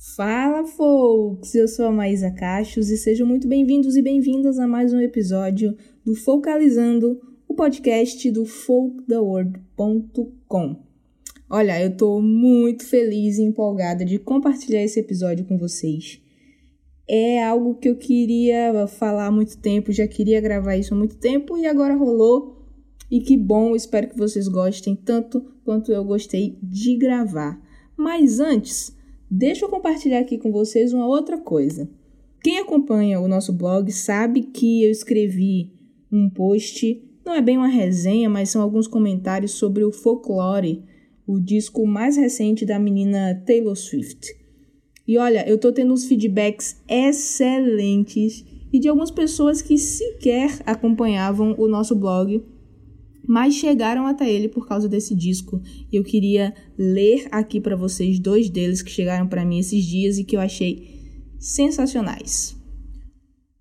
Fala, folks! Eu sou a Maísa Cachos e sejam muito bem-vindos e bem-vindas a mais um episódio do Focalizando, o podcast do folktheworld.com. Olha, eu tô muito feliz e empolgada de compartilhar esse episódio com vocês. É algo que eu queria falar há muito tempo, já queria gravar isso há muito tempo e agora rolou. E que bom, espero que vocês gostem tanto quanto eu gostei de gravar. Mas antes, Deixa eu compartilhar aqui com vocês uma outra coisa. Quem acompanha o nosso blog sabe que eu escrevi um post, não é bem uma resenha, mas são alguns comentários sobre o Folklore, o disco mais recente da menina Taylor Swift. E olha, eu tô tendo uns feedbacks excelentes e de algumas pessoas que sequer acompanhavam o nosso blog mas chegaram até ele por causa desse disco. E eu queria ler aqui para vocês dois deles que chegaram para mim esses dias e que eu achei sensacionais.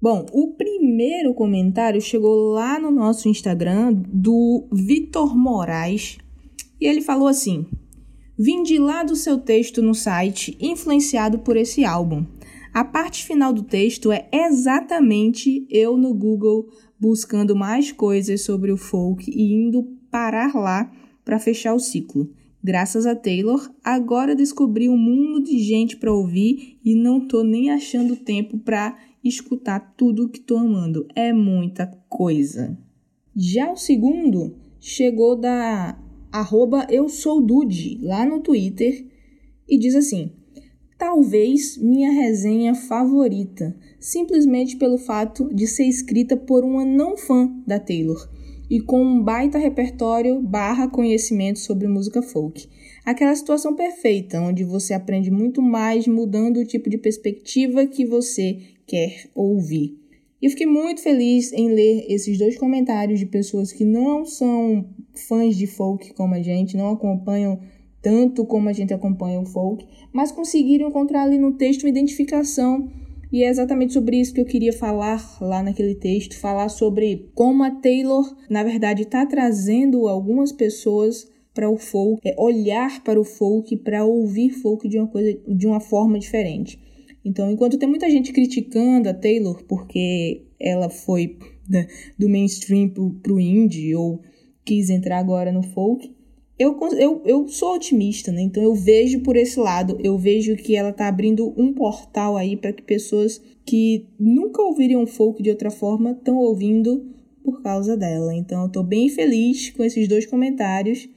Bom, o primeiro comentário chegou lá no nosso Instagram do Vitor Moraes e ele falou assim: Vim de lá do seu texto no site, influenciado por esse álbum. A parte final do texto é exatamente eu no Google buscando mais coisas sobre o folk e indo parar lá para fechar o ciclo. Graças a Taylor, agora descobri um mundo de gente para ouvir e não tô nem achando tempo para escutar tudo que tô amando. É muita coisa. Já o segundo chegou da arroba eu sou Dude lá no Twitter e diz assim: talvez minha resenha favorita, simplesmente pelo fato de ser escrita por uma não fã da Taylor e com um baita repertório barra conhecimento sobre música folk. Aquela situação perfeita, onde você aprende muito mais mudando o tipo de perspectiva que você quer ouvir. E eu fiquei muito feliz em ler esses dois comentários de pessoas que não são fãs de folk como a gente, não acompanham tanto como a gente acompanha o folk, mas conseguiram encontrar ali no texto uma identificação e é exatamente sobre isso que eu queria falar lá naquele texto, falar sobre como a Taylor, na verdade, está trazendo algumas pessoas para o folk, é olhar para o folk, para ouvir folk de uma coisa, de uma forma diferente. Então, enquanto tem muita gente criticando a Taylor porque ela foi do mainstream para o indie ou quis entrar agora no folk, eu, eu, eu sou otimista, né? Então eu vejo por esse lado, eu vejo que ela tá abrindo um portal aí para que pessoas que nunca ouviriam folk de outra forma estão ouvindo por causa dela. Então eu tô bem feliz com esses dois comentários.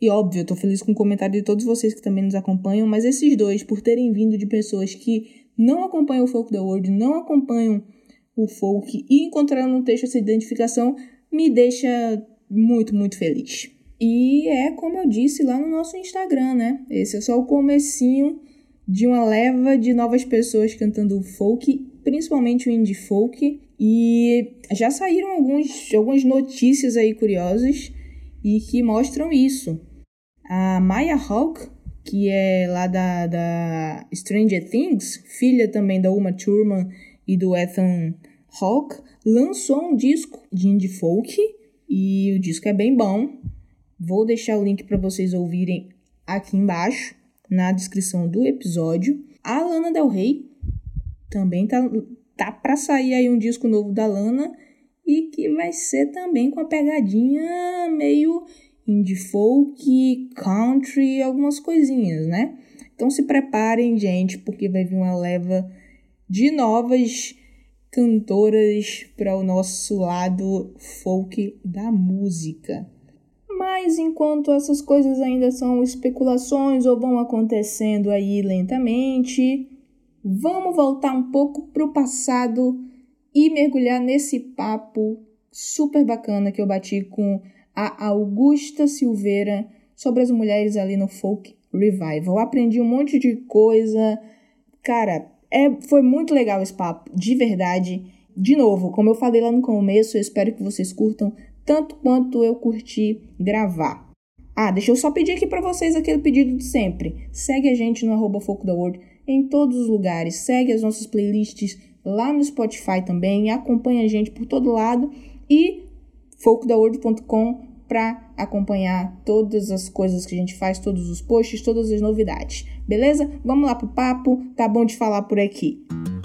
E óbvio, eu tô feliz com o comentário de todos vocês que também nos acompanham, mas esses dois, por terem vindo de pessoas que não acompanham o Folk da World, não acompanham o folk e encontraram no texto essa identificação, me deixa muito, muito feliz. E é como eu disse lá no nosso Instagram, né? Esse é só o comecinho de uma leva de novas pessoas cantando folk, principalmente o indie folk. E já saíram alguns, algumas notícias aí curiosas e que mostram isso. A Maya Hawk, que é lá da, da Stranger Things, filha também da Uma Thurman e do Ethan Hawke, lançou um disco de indie folk e o disco é bem bom. Vou deixar o link para vocês ouvirem aqui embaixo, na descrição do episódio. A Lana Del Rey também tá, tá para sair aí um disco novo da Lana e que vai ser também com a pegadinha meio indie folk, country, algumas coisinhas, né? Então se preparem, gente, porque vai vir uma leva de novas cantoras para o nosso lado folk da música. Mas enquanto essas coisas ainda são especulações ou vão acontecendo aí lentamente, vamos voltar um pouco para o passado e mergulhar nesse papo super bacana que eu bati com a Augusta Silveira sobre as mulheres ali no Folk Revival. aprendi um monte de coisa. Cara, é, foi muito legal esse papo, de verdade. De novo, como eu falei lá no começo, eu espero que vocês curtam tanto quanto eu curti gravar. Ah, deixa eu só pedir aqui para vocês aquele pedido de sempre. Segue a gente no arroba Foco da World em todos os lugares. Segue as nossas playlists lá no Spotify também. Acompanha a gente por todo lado. E focodaworld.com para acompanhar todas as coisas que a gente faz, todos os posts, todas as novidades. Beleza? Vamos lá pro papo, tá bom de falar por aqui. É,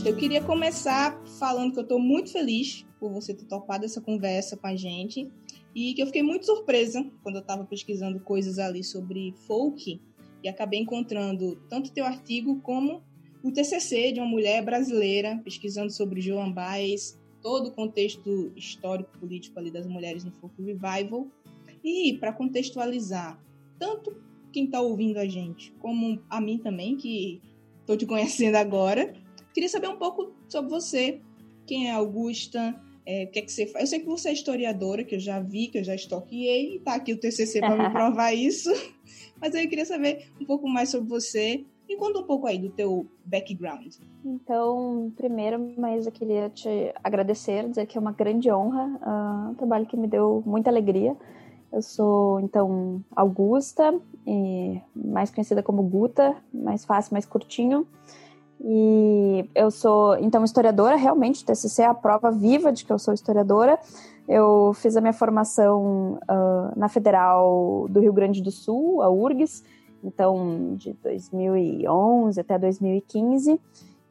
Eu queria começar falando que eu estou muito feliz por você ter topado essa conversa com a gente e que eu fiquei muito surpresa quando eu estava pesquisando coisas ali sobre folk e acabei encontrando tanto teu artigo como o TCC de uma mulher brasileira pesquisando sobre Joan Baez, todo o contexto histórico político ali das mulheres no folk revival. E para contextualizar, tanto quem está ouvindo a gente, como a mim também, que estou te conhecendo agora, queria saber um pouco sobre você. Quem é Augusta? É, o que é que você faz? Eu sei que você é historiadora, que eu já vi, que eu já estoqueei, tá aqui o TCC para me provar isso. Mas eu queria saber um pouco mais sobre você. Me conta um pouco aí do teu background. Então, primeiro, mas eu queria te agradecer, dizer que é uma grande honra, uh, um trabalho que me deu muita alegria. Eu sou, então, Augusta, e mais conhecida como Guta, mais fácil, mais curtinho. E eu sou, então, historiadora, realmente, o TCC é a prova viva de que eu sou historiadora. Eu fiz a minha formação uh, na Federal do Rio Grande do Sul, a URGS, então de 2011 até 2015.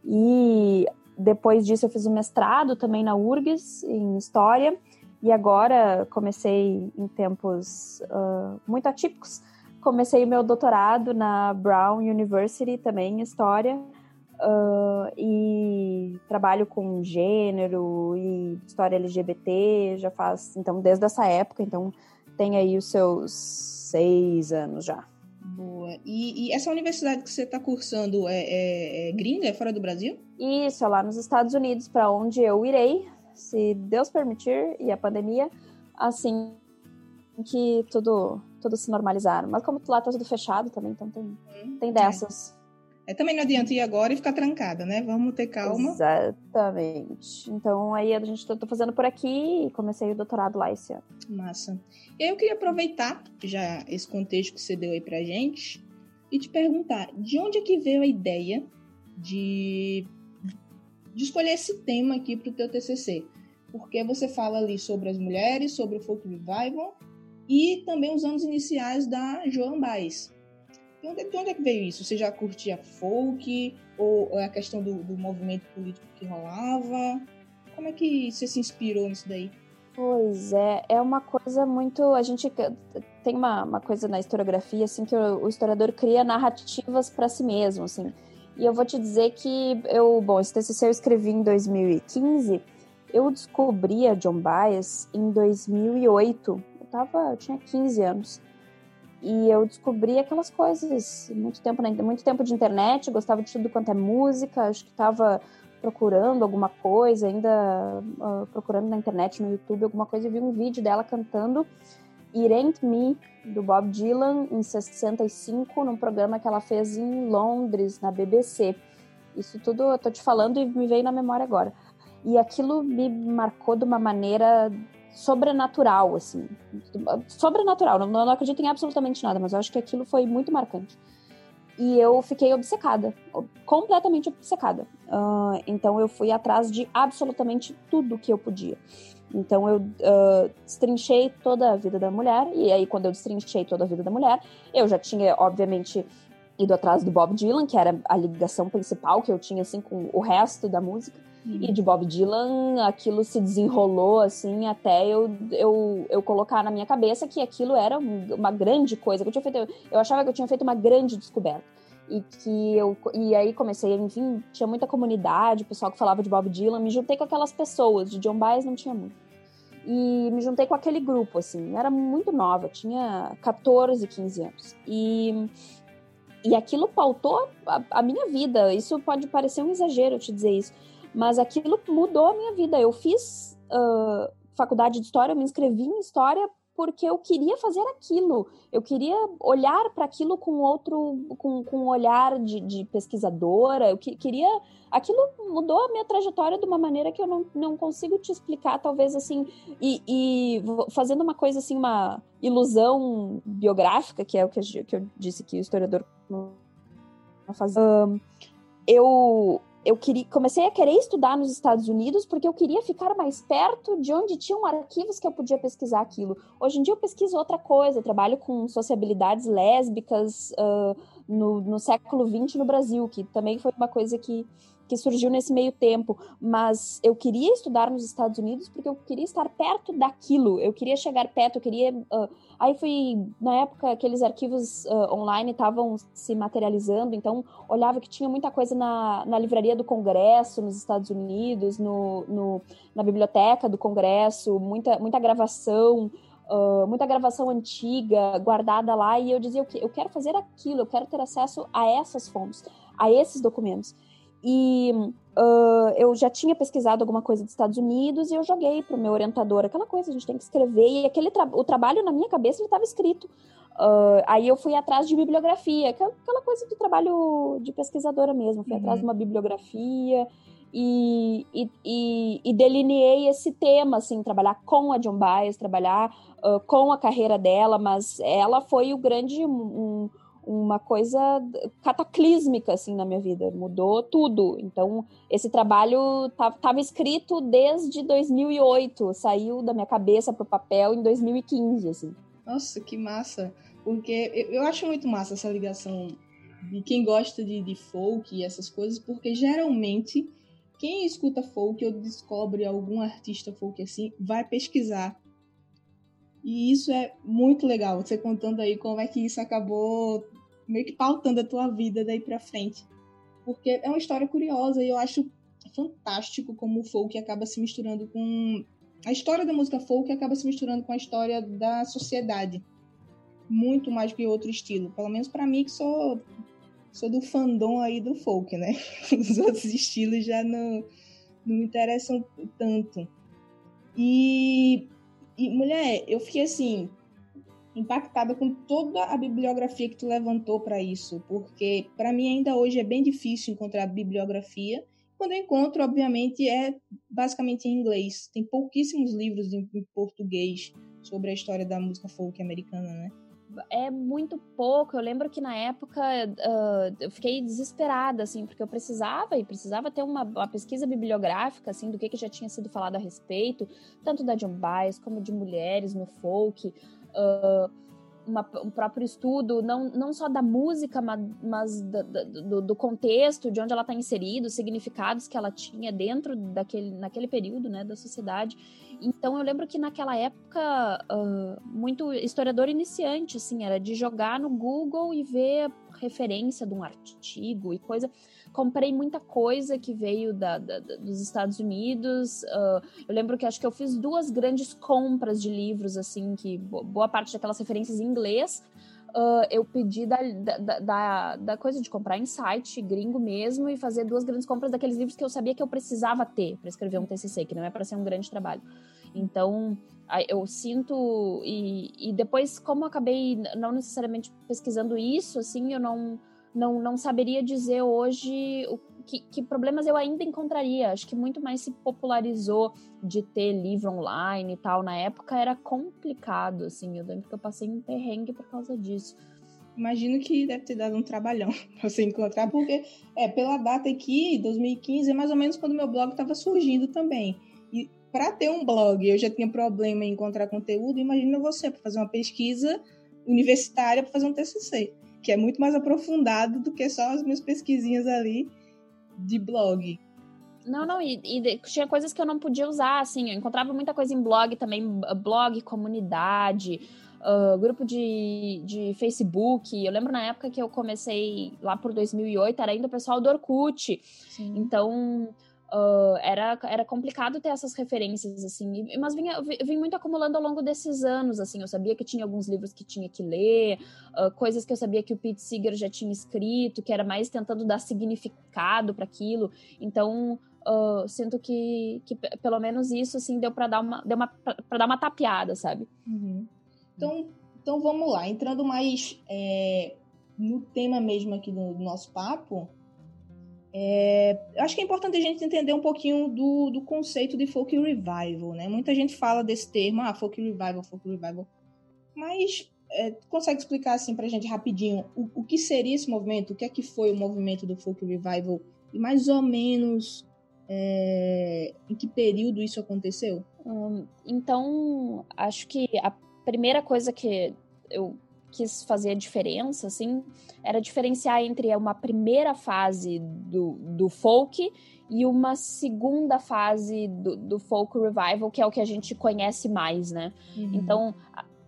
E depois disso eu fiz um mestrado também na URGS em História. E agora comecei em tempos uh, muito atípicos. Comecei meu doutorado na Brown University também em História Uh, e trabalho com gênero e história LGBT já faz, então, desde essa época, então tem aí os seus seis anos já. Boa. E, e essa universidade que você está cursando é, é, é gringa, é fora do Brasil? Isso, é lá nos Estados Unidos, para onde eu irei, se Deus permitir, e a pandemia, assim que tudo, tudo se normalizar. Mas como lá tá tudo fechado também, então tem, hum, tem dessas. É. Também não adianta ir agora e ficar trancada, né? Vamos ter calma. Exatamente. Então, aí a gente tá, fazendo por aqui e comecei o doutorado lá esse ano. Massa. E aí eu queria aproveitar já esse contexto que você deu aí pra gente e te perguntar, de onde é que veio a ideia de, de escolher esse tema aqui pro teu TCC? Porque você fala ali sobre as mulheres, sobre o folk revival e também os anos iniciais da Joan Baez. De onde, de onde é que veio isso? Você já curtia folk? Ou é a questão do, do movimento político que rolava? Como é que você se inspirou nisso daí? Pois é, é uma coisa muito. A gente tem uma, uma coisa na historiografia, assim, que o, o historiador cria narrativas para si mesmo, assim. E eu vou te dizer que eu, bom, esse TCC eu escrevi em 2015. Eu descobri a John Baez em 2008. Eu tava, eu tinha 15 anos. E eu descobri aquelas coisas, muito tempo, muito tempo de internet, gostava de tudo quanto é música, acho que estava procurando alguma coisa, ainda uh, procurando na internet, no YouTube, alguma coisa, e vi um vídeo dela cantando It Ain't Me, do Bob Dylan, em 65, num programa que ela fez em Londres, na BBC. Isso tudo eu tô te falando e me veio na memória agora. E aquilo me marcou de uma maneira sobrenatural, assim. Sobrenatural, não, não acredito em absolutamente nada, mas eu acho que aquilo foi muito marcante. E eu fiquei obcecada, completamente obcecada. Uh, então eu fui atrás de absolutamente tudo que eu podia. Então eu uh, destrinchei toda a vida da mulher, e aí quando eu destrinchei toda a vida da mulher, eu já tinha, obviamente, ido atrás do Bob Dylan, que era a ligação principal que eu tinha, assim, com o resto da música. E de Bob Dylan, aquilo se desenrolou, assim, até eu, eu, eu colocar na minha cabeça que aquilo era uma grande coisa. Que eu, tinha feito, eu achava que eu tinha feito uma grande descoberta. E que eu. E aí comecei, enfim, tinha muita comunidade, pessoal que falava de Bob Dylan, me juntei com aquelas pessoas, de John Baez não tinha muito. E me juntei com aquele grupo, assim, eu era muito nova, tinha 14, 15 anos. E e aquilo pautou a, a, minha vida. Isso pode parecer um exagero te dizer isso, mas aquilo mudou a minha vida. Eu fiz uh, faculdade de história, eu me inscrevi em história porque eu queria fazer aquilo. Eu queria olhar para aquilo com outro, com, com um olhar de, de pesquisadora. Eu que, queria. Aquilo mudou a minha trajetória de uma maneira que eu não, não consigo te explicar, talvez assim. E, e fazendo uma coisa assim, uma ilusão biográfica, que é o que, que eu disse que o historiador fazer. Um, eu eu queria, comecei a querer estudar nos Estados Unidos porque eu queria ficar mais perto de onde tinham arquivos que eu podia pesquisar aquilo. Hoje em dia eu pesquiso outra coisa, eu trabalho com sociabilidades lésbicas uh, no, no século XX no Brasil, que também foi uma coisa que que surgiu nesse meio tempo, mas eu queria estudar nos Estados Unidos porque eu queria estar perto daquilo, eu queria chegar perto, eu queria. Uh, aí fui, na época, aqueles arquivos uh, online estavam se materializando, então olhava que tinha muita coisa na, na livraria do Congresso nos Estados Unidos, no, no na biblioteca do Congresso, muita, muita gravação. Uh, muita gravação antiga guardada lá e eu dizia eu quero fazer aquilo, eu quero ter acesso a essas fontes, a esses documentos. E uh, eu já tinha pesquisado alguma coisa dos Estados Unidos e eu joguei para o meu orientador aquela coisa, a gente tem que escrever. E aquele tra o trabalho na minha cabeça estava escrito. Uh, aí eu fui atrás de bibliografia, aquela coisa de trabalho de pesquisadora mesmo. Fui uhum. atrás de uma bibliografia e, e, e, e, delineei esse tema, assim, trabalhar com a John Baez, trabalhar uh, com a carreira dela, mas ela foi o grande. Um, uma coisa cataclísmica assim na minha vida, mudou tudo. Então, esse trabalho estava escrito desde 2008, saiu da minha cabeça para o papel em 2015, assim. Nossa, que massa! Porque eu, acho muito massa essa ligação de quem gosta de, de folk e essas coisas, porque geralmente quem escuta folk ou descobre algum artista folk assim, vai pesquisar e isso é muito legal, você contando aí como é que isso acabou meio que pautando a tua vida daí pra frente. Porque é uma história curiosa e eu acho fantástico como o folk acaba se misturando com. A história da música folk acaba se misturando com a história da sociedade. Muito mais que outro estilo. Pelo menos para mim, que sou, sou do fandom aí do folk, né? Os outros estilos já não, não me interessam tanto. E e, mulher, eu fiquei assim, impactada com toda a bibliografia que tu levantou para isso, porque para mim ainda hoje é bem difícil encontrar bibliografia. Quando eu encontro, obviamente, é basicamente em inglês. Tem pouquíssimos livros em, português sobre a história da música folk americana, né? É muito pouco. Eu lembro que na época uh, eu fiquei desesperada, assim, porque eu precisava e precisava ter uma, uma, pesquisa bibliográfica, assim, do que, que já tinha sido falado a respeito, tanto da John Baez como de mulheres no folk. Uh, uma, um próprio estudo, não, não só da música, mas, mas do, do, do, contexto, de onde ela está inserida, os significados que ela tinha dentro daquele, naquele período né, da sociedade. Então eu lembro que naquela época, uh, muito historiador iniciante, assim, era de jogar no Google e ver referência de um artigo e coisa. Comprei muita coisa que veio da, da, dos Estados Unidos. Uh, eu lembro que acho que eu fiz duas grandes compras de livros, assim, que boa parte daquelas referências em inglês uh, eu pedi da, da, da, da, coisa de comprar em site gringo mesmo e fazer duas grandes compras daqueles livros que eu sabia que eu precisava ter para escrever um TCC, que não é para ser um grande trabalho. Então, eu sinto e, e depois como acabei não necessariamente pesquisando isso, assim, eu não não, não saberia dizer hoje o que, que, problemas eu ainda encontraria. Acho que muito mais se popularizou de ter livro online e tal. Na época era complicado, assim. Eu lembro que eu passei um perrengue por causa disso. Imagino que deve ter dado um trabalhão pra você encontrar, porque é pela data aqui, 2015, é mais ou menos quando meu blog estava surgindo também. E para ter um blog, eu já tinha problema em encontrar conteúdo. Imagina você para fazer uma pesquisa universitária para fazer um TCC, que é muito mais aprofundado do que só as minhas pesquisinhas ali de blog. Não, não, e, e, tinha coisas que eu não podia usar, assim, eu encontrava muita coisa em blog também, blog, comunidade, uh, grupo de, de Facebook. Eu lembro na época que eu comecei lá por 2008, era ainda o pessoal do Orkut. Sim. Então, Uh, era, era complicado ter essas referências, assim, mas vinha, eu vim muito acumulando ao longo desses anos, assim, eu sabia que tinha alguns livros que tinha que ler, uh, coisas que eu sabia que o Pete Seeger já tinha escrito, que era mais tentando dar significado para aquilo, então uh, sinto que, que pelo menos isso, assim, deu para dar uma, deu uma, pra dar uma tapeada, sabe? Uhum. Então, então vamos lá, entrando mais é, no tema mesmo aqui do, do nosso papo, é, eu acho que é importante a gente entender um pouquinho do, do conceito de folk revival, né? Muita gente fala desse termo, ah, folk revival, folk revival. Mas é, consegue explicar assim pra gente rapidinho o, o que seria esse movimento? O que é que foi o movimento do folk revival? E mais ou menos é, em que período isso aconteceu? Hum, então, acho que a primeira coisa que eu quis fazer a diferença, assim, era diferenciar entre uma primeira fase do, do folk e uma segunda fase do, do folk revival, que é o que a gente conhece mais, né? Uhum. Então,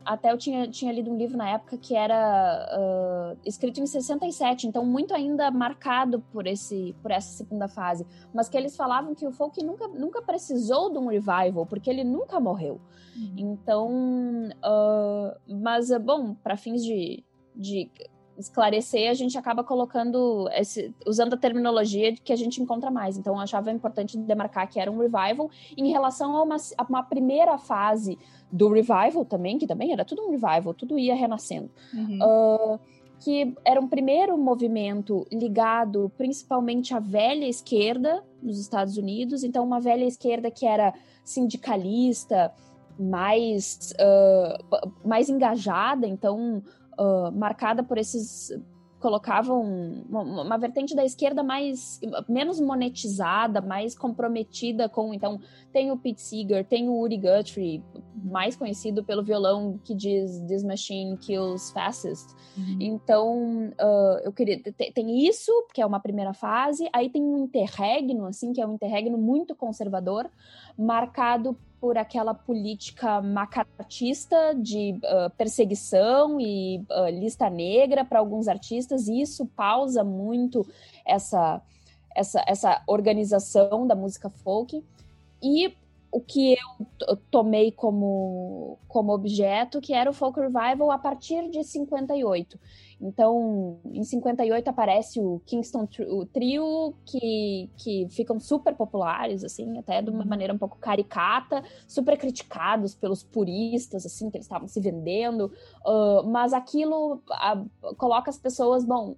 até eu tinha, tinha lido um livro na época que era uh, escrito em 67, então muito ainda marcado por, esse, por essa segunda fase. Mas que eles falavam que o folk nunca, nunca precisou de um revival, porque ele nunca morreu. Uhum. Então, uh, mas, bom, para fins de, de esclarecer, a gente acaba colocando, esse, usando a terminologia que a gente encontra mais. Então, eu achava importante demarcar que era um revival em relação a uma, a uma primeira fase do revival também, que também era tudo um revival, tudo ia renascendo. Uhum. Uh, que era um primeiro movimento ligado principalmente à velha esquerda nos Estados Unidos, então uma velha esquerda que era sindicalista, mais, uh, mais engajada, então uh, marcada por esses colocavam uma, uma, vertente da esquerda mais menos monetizada, mais comprometida com. Então, tem o Pete Seeger, tem o Uri Guthrie, mais conhecido pelo violão que diz This Machine Kills Fastest. Uhum. Então, uh, eu queria. Tem isso, que é uma primeira fase, aí tem um interregno, assim, que é um interregno muito conservador, marcado por aquela política macartista de uh, perseguição e uh, lista negra para alguns artistas, e isso pausa muito essa, essa, essa organização da música folk. E o que eu tomei como, como objeto, que era o folk revival a partir de 58. Então, em 58 aparece o Kingston o Trio, que, que ficam super populares, assim, até de uma uhum. maneira um pouco caricata, super criticados pelos puristas, assim, que eles estavam se vendendo. Uh, mas aquilo coloca as pessoas, bom,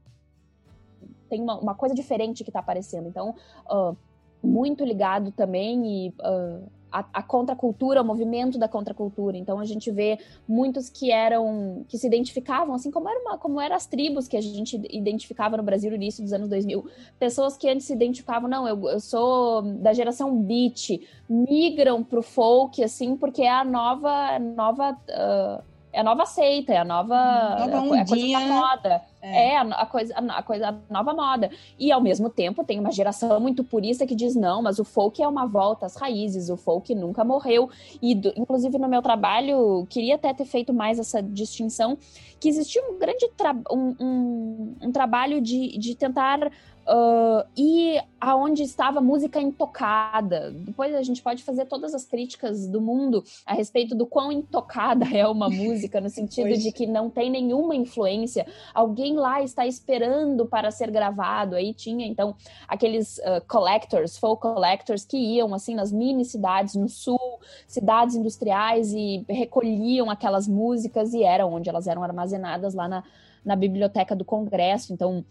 tem uma, uma coisa diferente que está aparecendo. Então, uh, muito ligado também e uh, a, a contracultura, o movimento da contracultura. Então a gente vê muitos que eram que se identificavam assim como era uma, como eram as tribos que a gente identificava no Brasil no início dos anos 2000, pessoas que antes se identificavam não, eu, eu sou da geração beat, migram pro folk assim porque é a nova nova uh, é a nova seita, é a nova, nova é a coisa da moda. É, é a, a, coisa, a, a, coisa, a nova moda. E ao mesmo tempo tem uma geração muito purista que diz não, mas o folk é uma volta às raízes, o folk nunca morreu. E do, inclusive no meu trabalho, queria até ter feito mais essa distinção, que existia um grande tra um, um, um trabalho de, de tentar Uh, e aonde estava a música intocada. Depois a gente pode fazer todas as críticas do mundo a respeito do quão intocada é uma música, no sentido de que não tem nenhuma influência. Alguém lá está esperando para ser gravado. Aí tinha, então, aqueles uh, collectors, folk collectors, que iam, assim, nas mini cidades no sul, cidades industriais, e recolhiam aquelas músicas e eram onde elas eram armazenadas lá na, na biblioteca do Congresso. Então,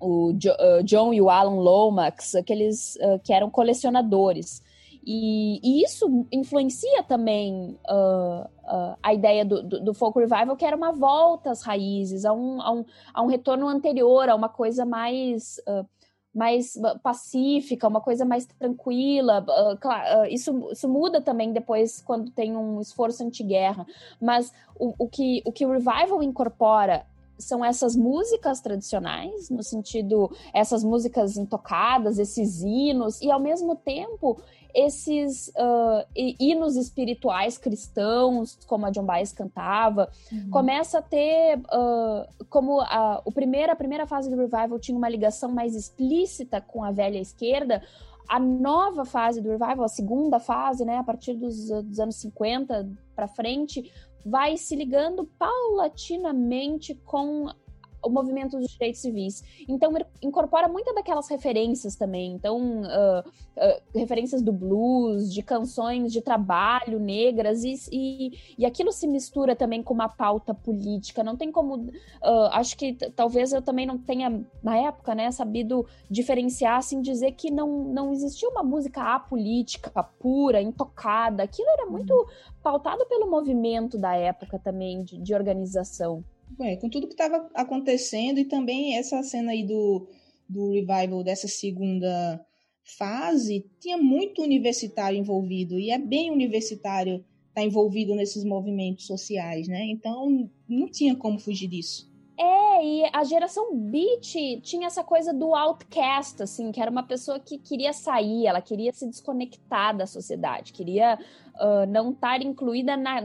o jo, uh, John e o Alan Lomax, aqueles uh, que eram colecionadores. E, e, isso influencia também uh, a ideia do, do, do, folk revival, que era uma volta às raízes, a um, a um, a um retorno anterior, a uma coisa mais, uh, mais pacífica, uma coisa mais tranquila. Isso, isso muda também depois quando tem um esforço anti-guerra. Mas o, o, que, o que o revival incorpora são essas músicas tradicionais, no sentido, essas músicas intocadas, esses hinos, e ao mesmo tempo esses uh, hinos espirituais cristãos, como a John Baez cantava, uhum. começa a ter uh, como a, o primeiro, a primeira fase do revival tinha uma ligação mais explícita com a velha esquerda, a nova fase do revival, a segunda fase, né, a partir dos, dos anos 50 para frente, vai se ligando paulatinamente com o movimento dos direitos civis. Então, incorpora muitas daquelas referências também. Então, uh, uh, referências do blues, de canções de trabalho negras, e, e, e, aquilo se mistura também com uma pauta política. Não tem como. Uh, acho que talvez eu também não tenha, na época, né, sabido diferenciar, assim, dizer que não, não existia uma música apolítica, pura, intocada. Aquilo era muito uhum. pautado pelo movimento da época também, de, de organização. Com tudo que estava acontecendo e também essa cena aí do, do revival dessa segunda fase, tinha muito universitário envolvido, e é bem universitário estar tá envolvido nesses movimentos sociais, né? Então, não tinha como fugir disso. É, e a geração beat tinha essa coisa do outcast, assim, que era uma pessoa que queria sair, ela queria se desconectar da sociedade, queria uh, não estar incluída na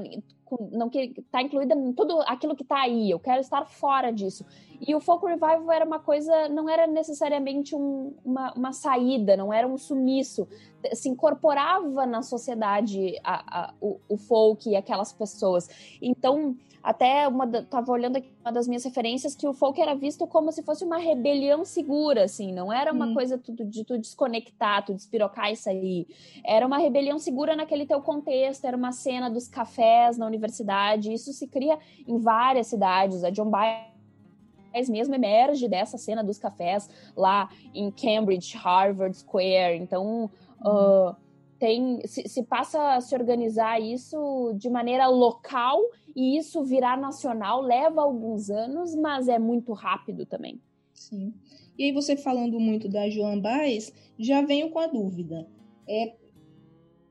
não que tá incluída em tudo aquilo que tá aí, eu quero estar fora disso. E o folk revival era uma coisa, não era necessariamente um, uma, uma saída, não era um sumiço, se incorporava na sociedade a, a, o, o folk e aquelas pessoas. Então, até uma tava olhando aqui uma das minhas referências que o folk era visto como se fosse uma rebelião segura, assim, não era uma hum. coisa tudo de tu desconectar, tu despirocar e sair. Era uma rebelião segura naquele teu contexto, era uma cena dos cafés na universidade, isso se cria em várias cidades. A John Baez mesmo emerge dessa cena dos cafés lá em Cambridge, Harvard Square. Então, hum. uh, tem, se, se, passa a se organizar isso de maneira local e isso virar nacional leva alguns anos, mas é muito rápido também. Sim. E aí você falando muito da Joan Baez, já venho com a dúvida. É,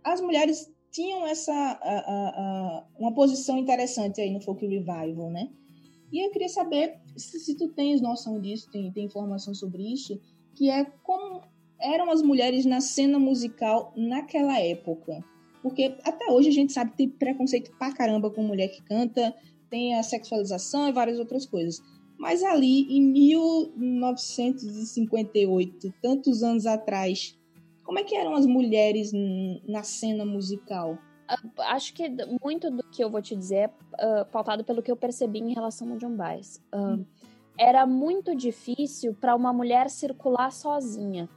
as mulheres tinham essa a, a, a, uma posição interessante aí no folk revival, né? E eu queria saber se, se tu tens noção disso, tem, tem informação sobre isso, que é como eram as mulheres na cena musical naquela época? Porque até hoje a gente sabe que tem preconceito pra caramba com mulher que canta, tem a sexualização e várias outras coisas. Mas ali, em 1958, tantos anos atrás, como é que eram as mulheres na cena musical? Uh, acho que muito do que eu vou te dizer é uh, pautado pelo que eu percebi em relação ao John Baez. Uh, hum. Era muito difícil para uma mulher circular sozinha.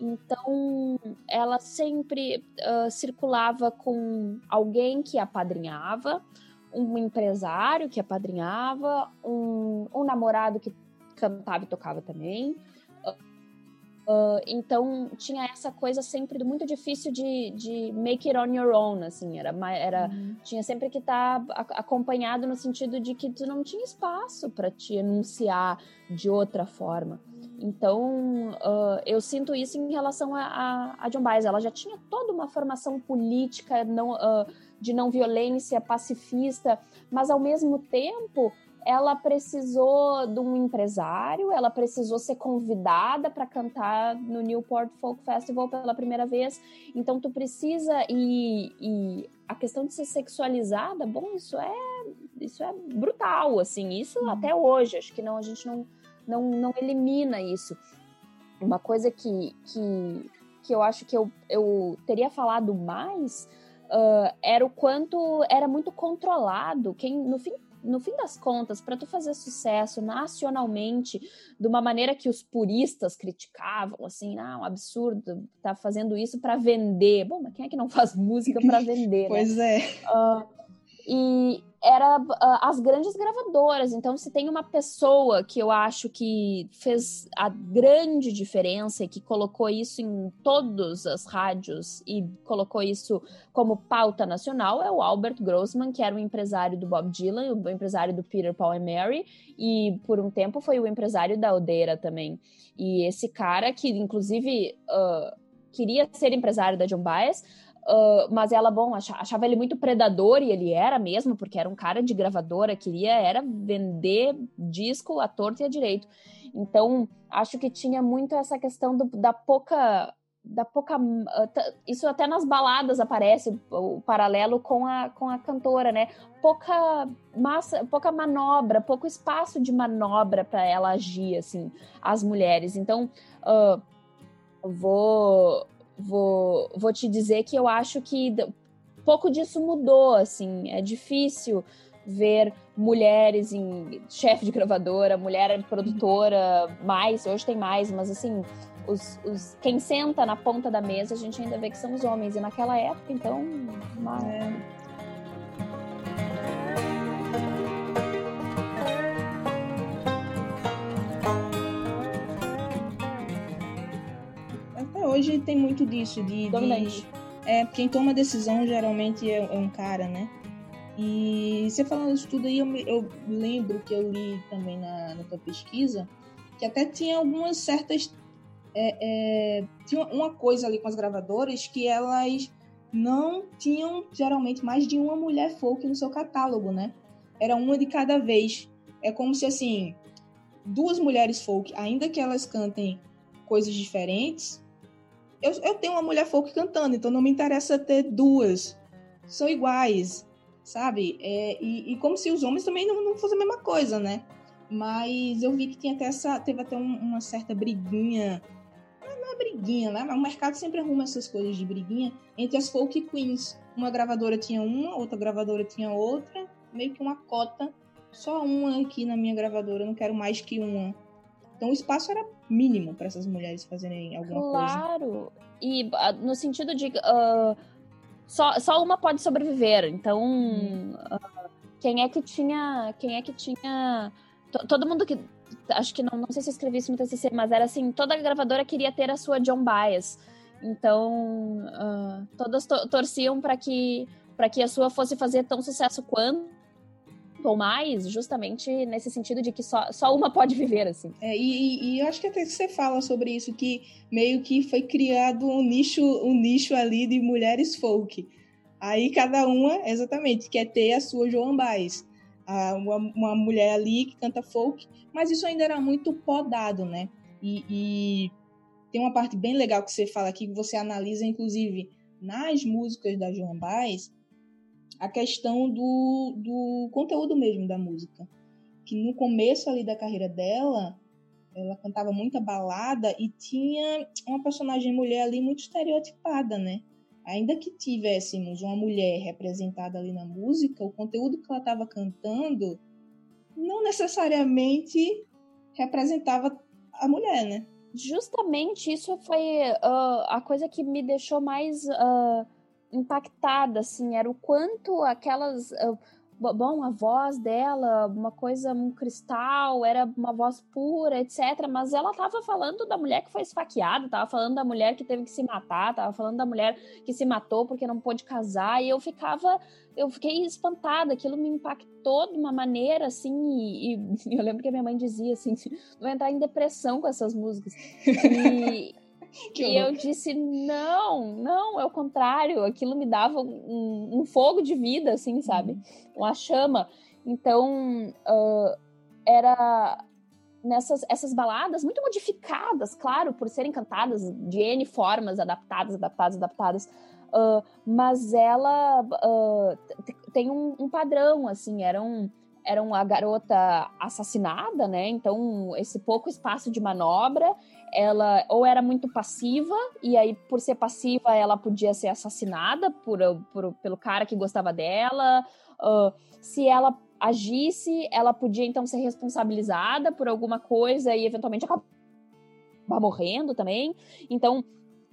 Então, ela sempre uh, circulava com alguém que apadrinhava, um empresário que apadrinhava, um, um namorado que cantava e tocava também. Uh, então tinha essa coisa sempre muito difícil de, de make it on your own, assim, era, era uhum. tinha sempre que estar tá acompanhado no sentido de que tu não tinha espaço para te anunciar de outra forma. Então, uh, eu sinto isso em relação a, a, a, John Baez. Ela já tinha toda uma formação política não, uh, de não violência, pacifista, mas ao mesmo tempo ela precisou de um empresário, ela precisou ser convidada para cantar no Newport Folk Festival pela primeira vez. Então, tu precisa e, e a questão de ser sexualizada, bom, isso é isso é brutal, assim, isso hum. até hoje. Acho que não a gente não não, não elimina isso. Uma coisa que, que, que eu acho que eu, eu teria falado mais uh, era o quanto era muito controlado. Quem, no fim, no fim das contas, para tu fazer sucesso nacionalmente, de uma maneira que os puristas criticavam, assim, ah, um absurdo, tá fazendo isso para vender. Bom, mas quem é que não faz música para vender? pois né? é. Uh, e era uh, as grandes gravadoras. Então, se tem uma pessoa que eu acho que fez a grande diferença e que colocou isso em todas as rádios e colocou isso como pauta nacional, é o Albert Grossman, que era o empresário do Bob Dylan, o empresário do Peter, Paul and Mary, e por um tempo foi o empresário da Odeira também. E esse cara, que inclusive uh, queria ser empresário da John Baez, Mas ela, bom, achava ele muito predador, e ele era mesmo, porque era um cara de gravadora, queria era vender disco à torta e à direito. Então, acho que tinha muito essa questão do, da pouca. Da pouca isso até nas baladas aparece o paralelo com a, com a cantora, né? Pouca massa, pouca manobra, pouco espaço de manobra para ela agir, assim, as mulheres. Então, uh, vou vou, vou te dizer que eu acho que pouco disso mudou, assim, é difícil ver mulheres em chefe de gravadora, mulher produtora, mais, hoje tem mais, mas assim, os, os, quem senta na ponta da mesa, a gente ainda vê que são os homens. E naquela época, então. Uma... hoje tem muito disso, de. de é, quem toma decisão geralmente é, é, um cara, né? E você falando isso tudo aí, eu, eu lembro que eu li também na, na tua pesquisa que até tinha algumas certas é, é, tinha uma coisa ali com as gravadoras que elas não tinham geralmente mais de uma mulher folk no seu catálogo, né? Era uma de cada vez. É como se assim, duas mulheres folk, ainda que elas cantem coisas diferentes, eu, eu tenho uma mulher folk cantando, então não me interessa ter duas. São iguais, sabe? É, e, e, como se os homens também não, não fossem a mesma coisa, né? Mas eu vi que tinha até essa, teve até um, uma certa briguinha briguinha, né? O mercado sempre arruma essas coisas de briguinha entre as folk queens. Uma gravadora tinha uma, outra gravadora tinha outra, meio que uma cota. Só uma aqui na minha gravadora, não quero mais que uma. Então o espaço era mínimo para essas mulheres fazerem alguma claro. coisa. Claro! E ah, no sentido de. Uh, só, só uma pode sobreviver. Então. Hum. Uh, quem é que tinha. Quem é que tinha. Todo mundo que acho que não, não sei se eu escrevi isso no TCC, mas era assim, toda gravadora queria ter a sua John Bias. Então, uh, todas to torciam para que para que a sua fosse fazer tão sucesso quanto ou mais, justamente nesse sentido de que só, só uma pode viver, assim. É, e, e eu acho que até que você fala sobre isso, que meio que foi criado um nicho, um nicho ali de mulheres folk. Aí cada uma, exatamente, quer ter a sua Joan Baez uma, uma mulher ali que canta folk, mas isso ainda era muito podado, né? E, e, tem uma parte bem legal que você fala aqui, que você analisa, inclusive, nas músicas da Joan Baez, a questão do, do conteúdo mesmo da música. Que no começo ali da carreira dela, ela cantava muita balada e tinha uma personagem mulher ali muito estereotipada, né? ainda que tivéssemos uma mulher representada ali na música, o conteúdo que ela estava cantando não necessariamente representava a mulher, né? Justamente isso foi uh, a coisa que me deixou mais uh, impactada, assim, era o quanto aquelas uh, bom, a voz dela, uma coisa, um cristal, era uma voz pura, etc. Mas ela tava falando da mulher que foi esfaqueada, tava falando da mulher que teve que se matar, tava falando da mulher que se matou porque não pôde casar, e eu ficava, eu fiquei espantada, aquilo me impactou de uma maneira assim, e, e eu lembro que a minha mãe dizia assim, vai entrar em depressão com essas músicas. E, e eu disse, não, não, é o contrário. Aquilo me dava um, um fogo de vida, assim, sabe? Uhum. Uma chama. Então, uh, era nessas essas baladas muito modificadas, claro, por serem cantadas de N formas, adaptadas, adaptadas, adaptadas. Uh, mas ela uh, tem um, um, padrão, assim, era um era uma garota assassinada, né? Então, esse pouco espaço de manobra, ela ou era muito passiva, e aí, por ser passiva, ela podia ser assassinada por, por pelo cara que gostava dela. Uh, se ela agisse, ela podia então ser responsabilizada por alguma coisa e eventualmente acabar morrendo também. Então,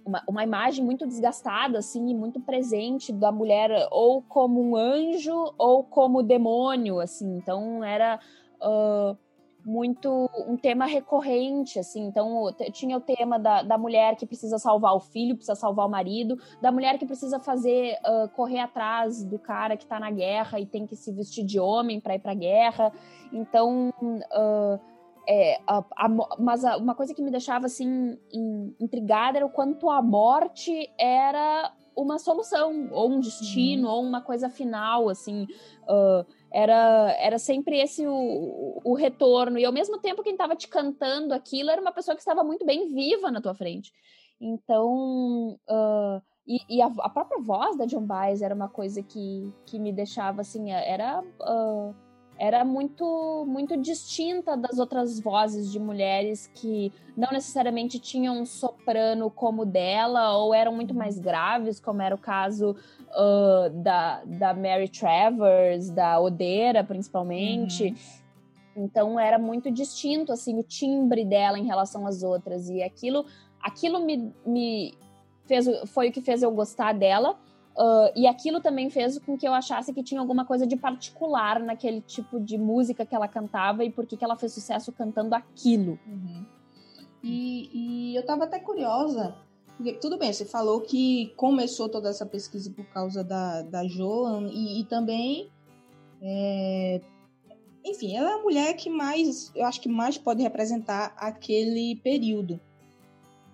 uma, uma imagem muito desgastada, assim, muito presente da mulher ou como um anjo ou como demônio, assim. Então era uh, muito um tema recorrente, assim. Então tinha o tema da, da mulher que precisa salvar o filho, precisa salvar o marido, da mulher que precisa fazer uh, correr atrás do cara que tá na guerra e tem que se vestir de homem para ir pra guerra. Então uh, é, a, a, mas a, uma coisa que me deixava assim in, intrigada era o quanto a morte era uma solução, ou um destino, uhum. ou uma coisa final, assim. Uh, era, era sempre esse o, o, retorno. E ao mesmo tempo, quem estava te cantando aquilo era uma pessoa que estava muito bem viva na tua frente. Então. Uh, e, e a, a, própria voz da John Baez era uma coisa que, que me deixava assim. Era. Uh, era muito muito distinta das outras vozes de mulheres que não necessariamente tinham um soprano como dela ou eram muito mais graves, como era o caso uh, da, da Mary Travers, da Odeira, principalmente. Uhum. Então era muito distinto assim o timbre dela em relação às outras e aquilo aquilo me, me fez foi o que fez eu gostar dela Uh, e aquilo também fez com que eu achasse que tinha alguma coisa de particular naquele tipo de música que ela cantava e por que ela fez sucesso cantando aquilo. Uhum. E, e, eu tava até curiosa, porque tudo bem, você falou que começou toda essa pesquisa por causa da, da Joan e, e também. É, enfim, ela é a mulher que mais, eu acho que mais pode representar aquele período.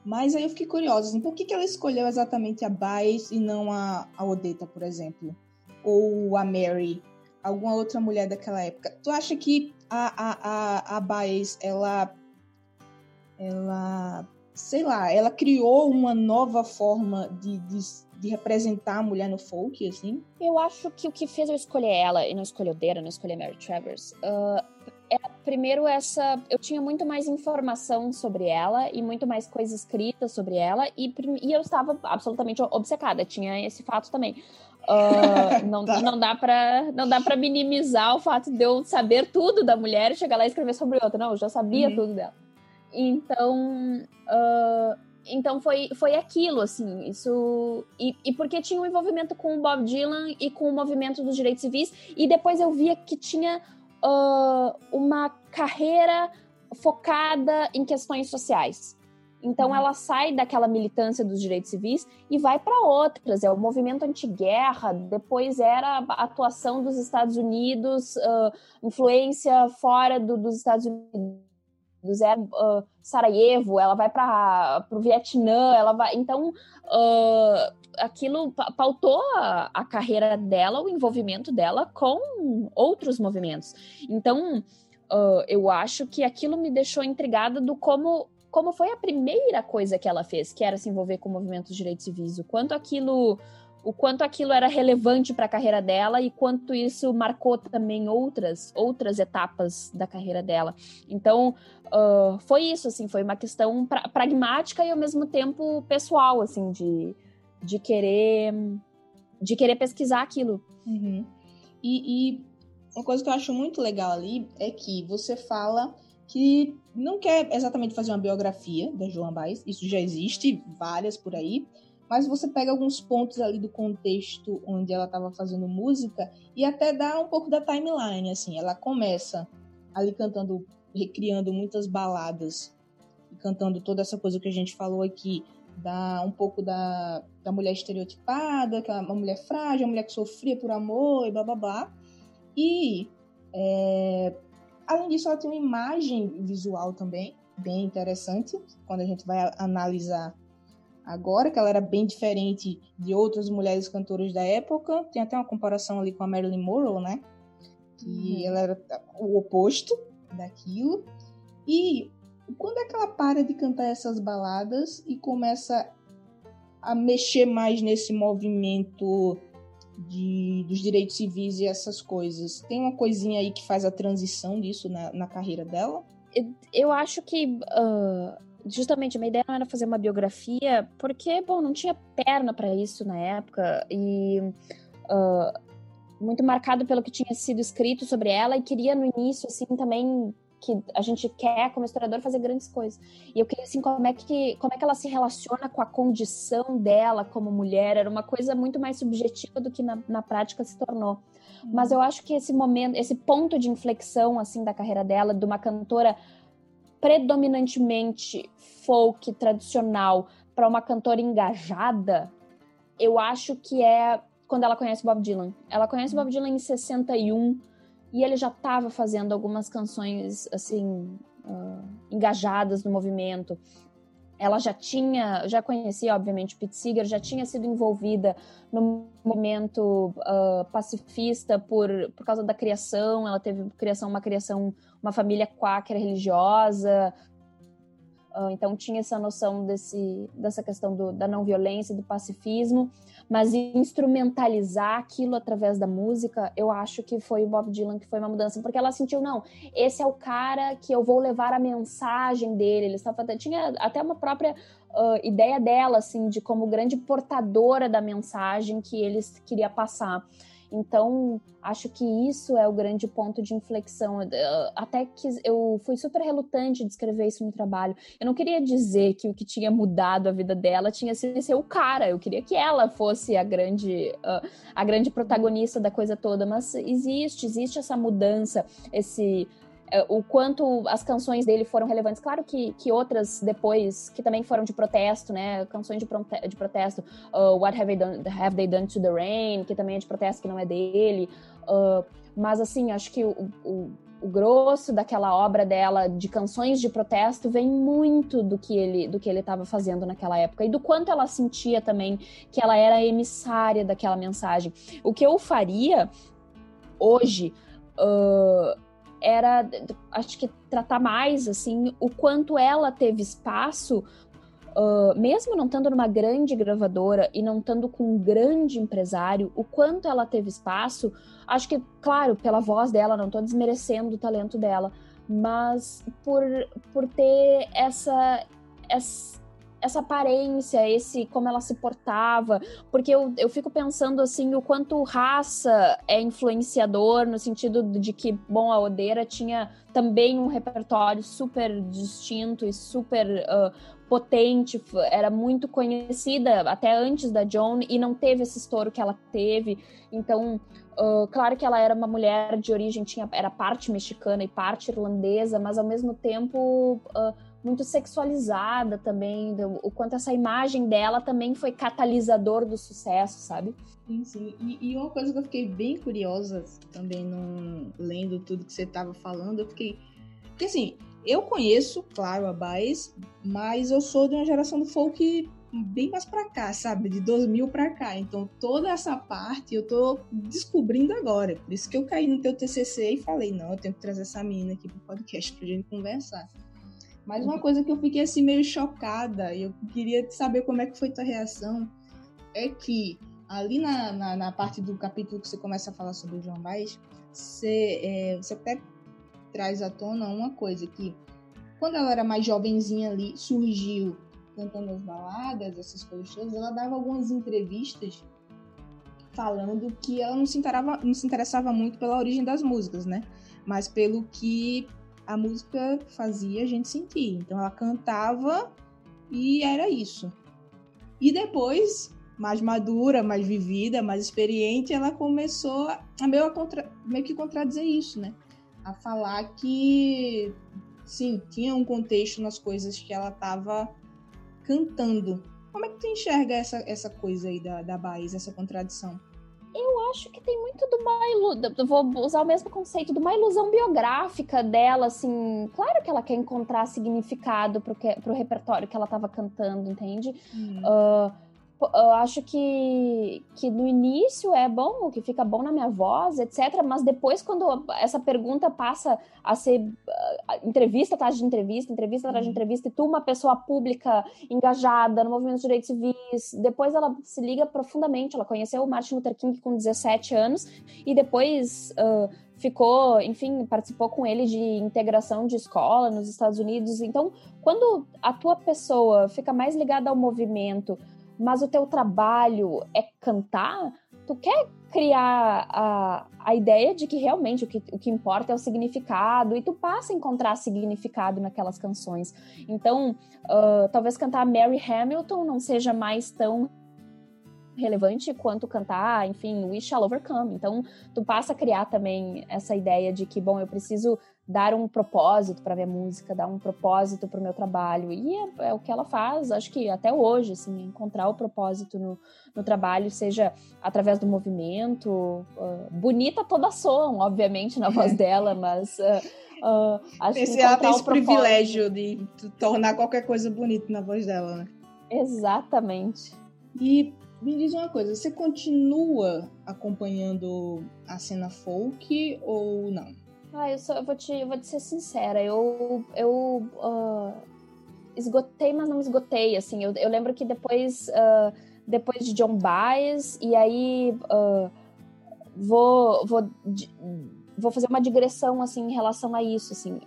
Mas aí eu fiquei curiosa, assim, por que, que ela escolheu exatamente a Baez e não a, a Odetta, por exemplo? Ou a Mary? Alguma outra mulher daquela época? Tu acha que a, a, a, a Baez, ela. Ela. Sei lá, ela criou uma nova forma de, de, de representar a mulher no folk, assim? Eu acho que o que fez eu escolher ela e não escolher Odetta, não escolher Mary Travers, uh, primeiro essa eu tinha muito mais informação sobre ela e muito mais coisa escrita sobre ela e, e eu estava absolutamente obcecada tinha esse fato também uh, não, tá. não dá para não dá para minimizar o fato de eu saber tudo da mulher e chegar lá e escrever sobre outra não eu já sabia uhum. tudo dela então uh, então foi, foi aquilo, assim, isso. E, e, porque tinha um envolvimento com o Bob Dylan e com o movimento dos direitos civis, e depois eu via que tinha uh, uma carreira focada em questões sociais. Então uhum. ela sai daquela militância dos direitos civis e vai para outras. É o movimento anti-guerra, depois era a atuação dos Estados Unidos, uh, influência fora do, dos Estados Unidos. Era uh, Sarajevo, ela vai para o Vietnã, ela vai. Então, uh, aquilo pautou a, a, carreira dela, o envolvimento dela com outros movimentos. Então, uh, eu acho que aquilo me deixou intrigada do como como foi a primeira coisa que ela fez, que era se envolver com o movimento dos direitos civis, o quanto aquilo o quanto aquilo era relevante para a carreira dela e quanto isso marcou também outras outras etapas da carreira dela. Então uh, foi isso, assim, foi uma questão pra, pragmática e ao mesmo tempo pessoal, assim, de de querer de querer pesquisar aquilo. Uhum. E, e, uma coisa que eu acho muito legal ali é que você fala que não quer exatamente fazer uma biografia da Joan Baez, isso já existe, várias por aí, mas você pega alguns pontos ali do contexto onde ela estava fazendo música e até dá um pouco da timeline, assim, ela começa ali cantando, recriando muitas baladas, cantando toda essa coisa que a gente falou aqui, da um pouco da, da mulher estereotipada, que é uma mulher frágil, uma mulher que sofria por amor e blá blá blá. E é, além disso, ela tem uma imagem visual também bem interessante quando a gente vai analisar agora, que ela era bem diferente de outras mulheres cantoras da época. Tem até uma comparação ali com a Marilyn Monroe, né? Que uhum. ela era o oposto daquilo. E quando é que ela para de cantar essas baladas e começa a mexer mais nesse movimento de, dos direitos civis e essas coisas? Tem uma coisinha aí que faz a transição disso na, na carreira dela? Eu, eu acho que uh, justamente a minha ideia não era fazer uma biografia, porque, bom, não tinha perna para isso na época e. Uh, muito marcado pelo que tinha sido escrito sobre ela e queria no início assim também que a gente quer, como historiador, fazer grandes coisas. E eu queria, assim, como é que, como é que ela se relaciona com a condição dela como mulher. Era uma coisa muito mais subjetiva do que na, na prática se tornou. Mas eu acho que esse momento, esse ponto de inflexão, assim, da carreira dela, de uma cantora predominantemente folk, tradicional, para uma cantora engajada, eu acho que é quando ela conhece Bob Dylan. Ela conhece Bob Dylan em 61, e ele já estava fazendo algumas canções assim uh, engajadas no movimento. Ela já tinha, já conhecia obviamente Pete Seeger, já tinha sido envolvida no movimento uh, pacifista por, por causa da criação. Ela teve criação, uma criação, uma família quáquera religiosa. Uh, então tinha essa noção desse, dessa questão do, da não violência, do pacifismo, mas instrumentalizar aquilo através da música, eu acho que foi o Bob Dylan que foi uma mudança, porque ela sentiu, não, esse é o cara que eu vou levar a mensagem dele, ele estava tinha até uma própria uh, ideia dela, assim, de como grande portadora da mensagem que ele queria passar. Então, acho que isso é o grande ponto de inflexão. Até que eu fui super relutante de escrever isso no trabalho. Eu não queria dizer que o que tinha mudado a vida dela tinha sido ser o cara. Eu queria que ela fosse a grande, a grande protagonista da coisa toda. Mas existe, existe essa mudança, esse o quanto as canções dele foram relevantes. Claro que, que outras depois, que também foram de protesto, né? Canções de, prote de protesto, uh, What have they, done, have they Done to the Rain, que também é de protesto, que não é dele. Uh, mas, assim, acho que o, o, o, grosso daquela obra dela, de canções de protesto, vem muito do que ele do que ele estava fazendo naquela época. E do quanto ela sentia também que ela era emissária daquela mensagem. O que eu faria hoje... Uh, era, acho que tratar mais, assim, o quanto ela teve espaço, uh, mesmo não estando numa grande gravadora e não estando com um grande empresário, o quanto ela teve espaço, acho que, claro, pela voz dela, não estou desmerecendo o talento dela, mas por, por ter essa, essa essa aparência, esse como ela se portava, porque eu, eu fico pensando assim o quanto raça é influenciador no sentido de que, bom, a Odeira tinha também um repertório super distinto e super uh, potente, era muito conhecida até antes da Joan e não teve esse estouro que ela teve. Então, uh, claro que ela era uma mulher de origem, tinha, era parte mexicana e parte irlandesa, mas ao mesmo tempo. Uh, muito sexualizada também, o quanto essa imagem dela também foi catalisador do sucesso, sabe? Sim, sim. E, e uma coisa que eu fiquei bem curiosa também, num, lendo tudo que você estava falando, eu fiquei. Porque assim, eu conheço, claro, a Baez, mas eu sou de uma geração do folk bem mais pra cá, sabe? De 2000 pra cá. Então, toda essa parte eu tô descobrindo agora. Por isso que eu caí no teu TCC e falei, não, eu tenho que trazer essa menina aqui pro podcast pra gente conversar. Mas uma coisa que eu fiquei assim meio chocada, e eu queria saber como é que foi tua reação, é que ali na, na, na parte do capítulo que você começa a falar sobre João Baez, você, é, você até traz à tona uma coisa que quando ela era mais jovenzinha ali, surgiu cantando as baladas, essas coisas todas, ela dava algumas entrevistas falando que ela não se, não se interessava muito pela origem das músicas, né? Mas pelo que a música fazia a gente sentir. Então ela cantava e era isso. E depois, mais madura, mais vivida, mais experiente, ela começou a meio, a contra... meio que contradizer isso, né? A falar que, sim, tinha um contexto nas coisas que ela estava cantando. Como é que tu enxerga essa, essa coisa aí da, da Baís, essa contradição? Eu acho que tem muito de uma ilusão. Vou usar o mesmo conceito, de uma ilusão biográfica dela, assim. Claro que ela quer encontrar significado pro, que, pro repertório que ela estava cantando, entende? Hum. Uh, eu acho que, que no início é bom, que fica bom na minha voz, etc. Mas depois, quando essa pergunta passa a ser uh, entrevista atrás de entrevista, entrevista atrás de uhum. entrevista, e tu, uma pessoa pública engajada no movimento de direitos civis, depois ela se liga profundamente. Ela conheceu o Martin Luther King com 17 anos e depois. Uh, ficou, enfim, participou com ele de integração de escola nos Estados Unidos. Então, quando a tua pessoa fica mais ligada ao movimento, mas o teu trabalho é cantar, tu quer criar a, a ideia de que realmente o que, o que importa é o significado e tu passa a encontrar significado naquelas canções. Então, uh, talvez cantar Mary Hamilton não seja mais tão relevante quanto cantar, enfim, We Shall Overcome. Então, tu passa a criar também essa ideia de que, bom, eu preciso dar um propósito para minha música, dar um propósito para o meu trabalho. E é, é, o que ela faz, acho que até hoje, assim, encontrar o propósito no, no trabalho, seja através do movimento. Uh, bonita toda som, obviamente, na voz dela, mas. Uh, uh, acho esse, que ela tem esse privilégio de tornar qualquer coisa bonita na voz dela, né? Exatamente. E me diz uma coisa, você continua acompanhando a cena folk ou não? Ah, eu, eu, vou, te, eu vou te ser sincera, eu, eu uh, esgotei, mas não esgotei, assim. Eu, eu lembro que depois, uh, depois de John Baez, e aí uh, vou, vou, vou fazer uma digressão, assim, em relação a isso, assim.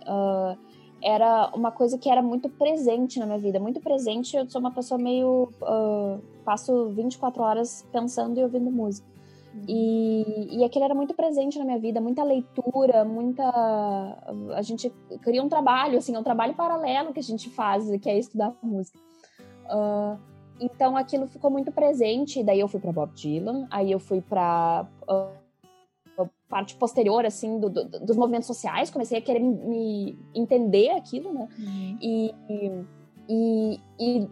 Era uma coisa que era muito presente na minha vida, muito presente. Eu sou uma pessoa meio. passo 24 horas pensando e ouvindo música. E, e aquilo era muito presente na minha vida, muita leitura, muita. A gente cria um trabalho, assim, é um trabalho paralelo que a gente faz, que é estudar música. Uh, então aquilo ficou muito presente. Daí eu fui para Bob Dylan, aí eu fui para uh, parte posterior, assim, do, do, dos movimentos sociais, comecei a querer me entender aquilo, né? Uhum. E, e, e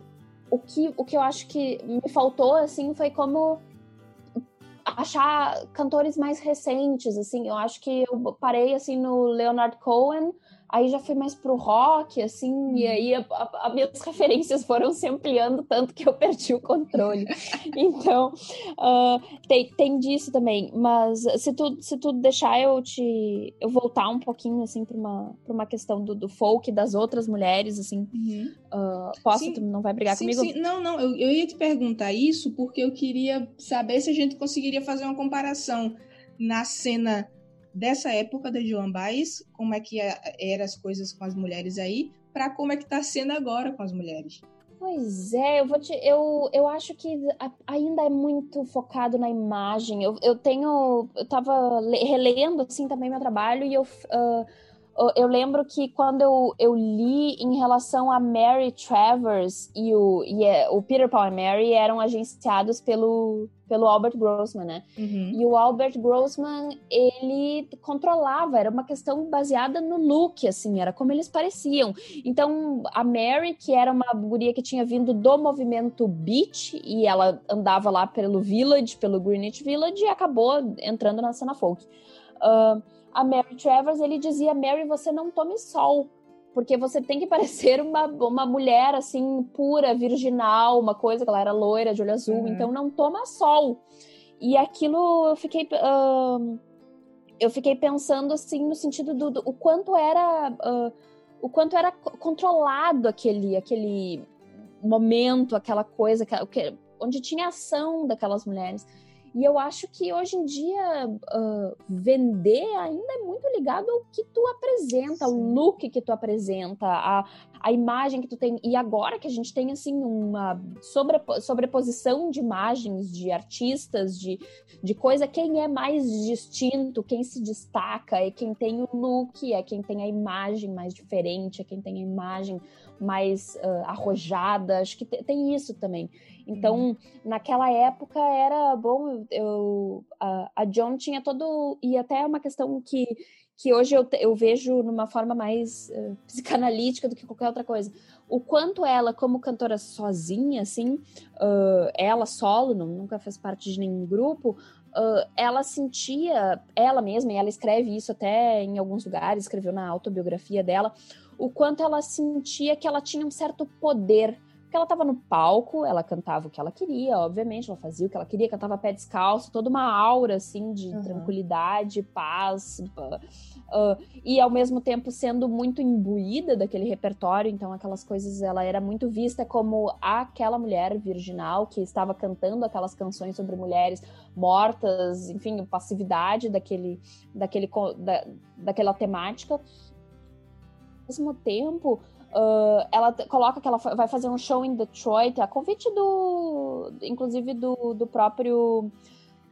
o, que, o que eu acho que me faltou, assim, foi como achar cantores mais recentes, assim, eu acho que eu parei, assim, no Leonard Cohen, Aí já fui mais pro rock, assim, e aí a, a, a minhas referências foram se ampliando tanto que eu perdi o controle. então, uh, tem, tem disso também. Mas se tu, se tu deixar eu te. eu voltar um pouquinho, assim, pra uma, pra uma questão do, do folk das outras mulheres, assim. Uhum. Uh, posso? Sim. Tu não vai brigar sim, comigo? Sim. Não, não. Eu, eu ia te perguntar isso porque eu queria saber se a gente conseguiria fazer uma comparação na cena dessa época da Joan Baez, como é que eram as coisas com as mulheres aí, para como é que está sendo agora com as mulheres. Pois é, eu vou te. Eu, eu acho que ainda é muito focado na imagem. Eu, eu tenho. Eu tava relendo assim também meu trabalho e eu. Uh, eu lembro que quando eu, eu li em relação a Mary Travers e o, e é, o Peter Paul e Mary eram agenciados pelo, pelo Albert Grossman, né? Uhum. E o Albert Grossman, ele controlava, era uma questão baseada no look, assim, era como eles pareciam. Então, a Mary, que era uma guria que tinha vindo do movimento beat, e ela andava lá pelo Village, pelo Greenwich Village, e acabou entrando na cena folk. Uh, a Mary Travers, ele dizia: Mary, você não tome sol, porque você tem que parecer uma, uma mulher assim, pura, virginal, uma coisa que ela era loira, de olho azul, uhum. então não toma sol. E aquilo eu fiquei. Uh, eu fiquei pensando assim no sentido do, do o quanto era uh, o quanto era controlado aquele aquele momento aquela coisa onde tinha ação daquelas mulheres e eu acho que hoje em dia uh, vender ainda é muito ligado ao que tu apresenta, ao look que tu apresenta, a, a imagem que tu tem. E agora que a gente tem assim uma sobrepo sobreposição de imagens de artistas, de, de coisa, quem é mais distinto, quem se destaca, é quem tem o look, é quem tem a imagem mais diferente, é quem tem a imagem mais uh, arrojada. Acho que tem isso também. Então, uhum. naquela época era bom, eu, a, a John tinha todo. E até é uma questão que, que hoje eu, eu vejo numa forma mais uh, psicanalítica do que qualquer outra coisa. O quanto ela, como cantora sozinha, assim, uh, ela solo, não, nunca fez parte de nenhum grupo, Uh, ela sentia, ela mesma, e ela escreve isso até em alguns lugares, escreveu na autobiografia dela, o quanto ela sentia que ela tinha um certo poder porque ela estava no palco, ela cantava o que ela queria, obviamente, ela fazia o que ela queria, cantava pé descalço, toda uma aura, assim, de uhum. tranquilidade, paz, uh, e ao mesmo tempo sendo muito imbuída daquele repertório, então aquelas coisas, ela era muito vista como aquela mulher virginal que estava cantando aquelas canções sobre mulheres mortas, enfim, passividade daquele, daquele, da, daquela temática. Ao mesmo tempo, Uh, ela coloca que ela vai fazer um show em Detroit, a convite do, inclusive do, do próprio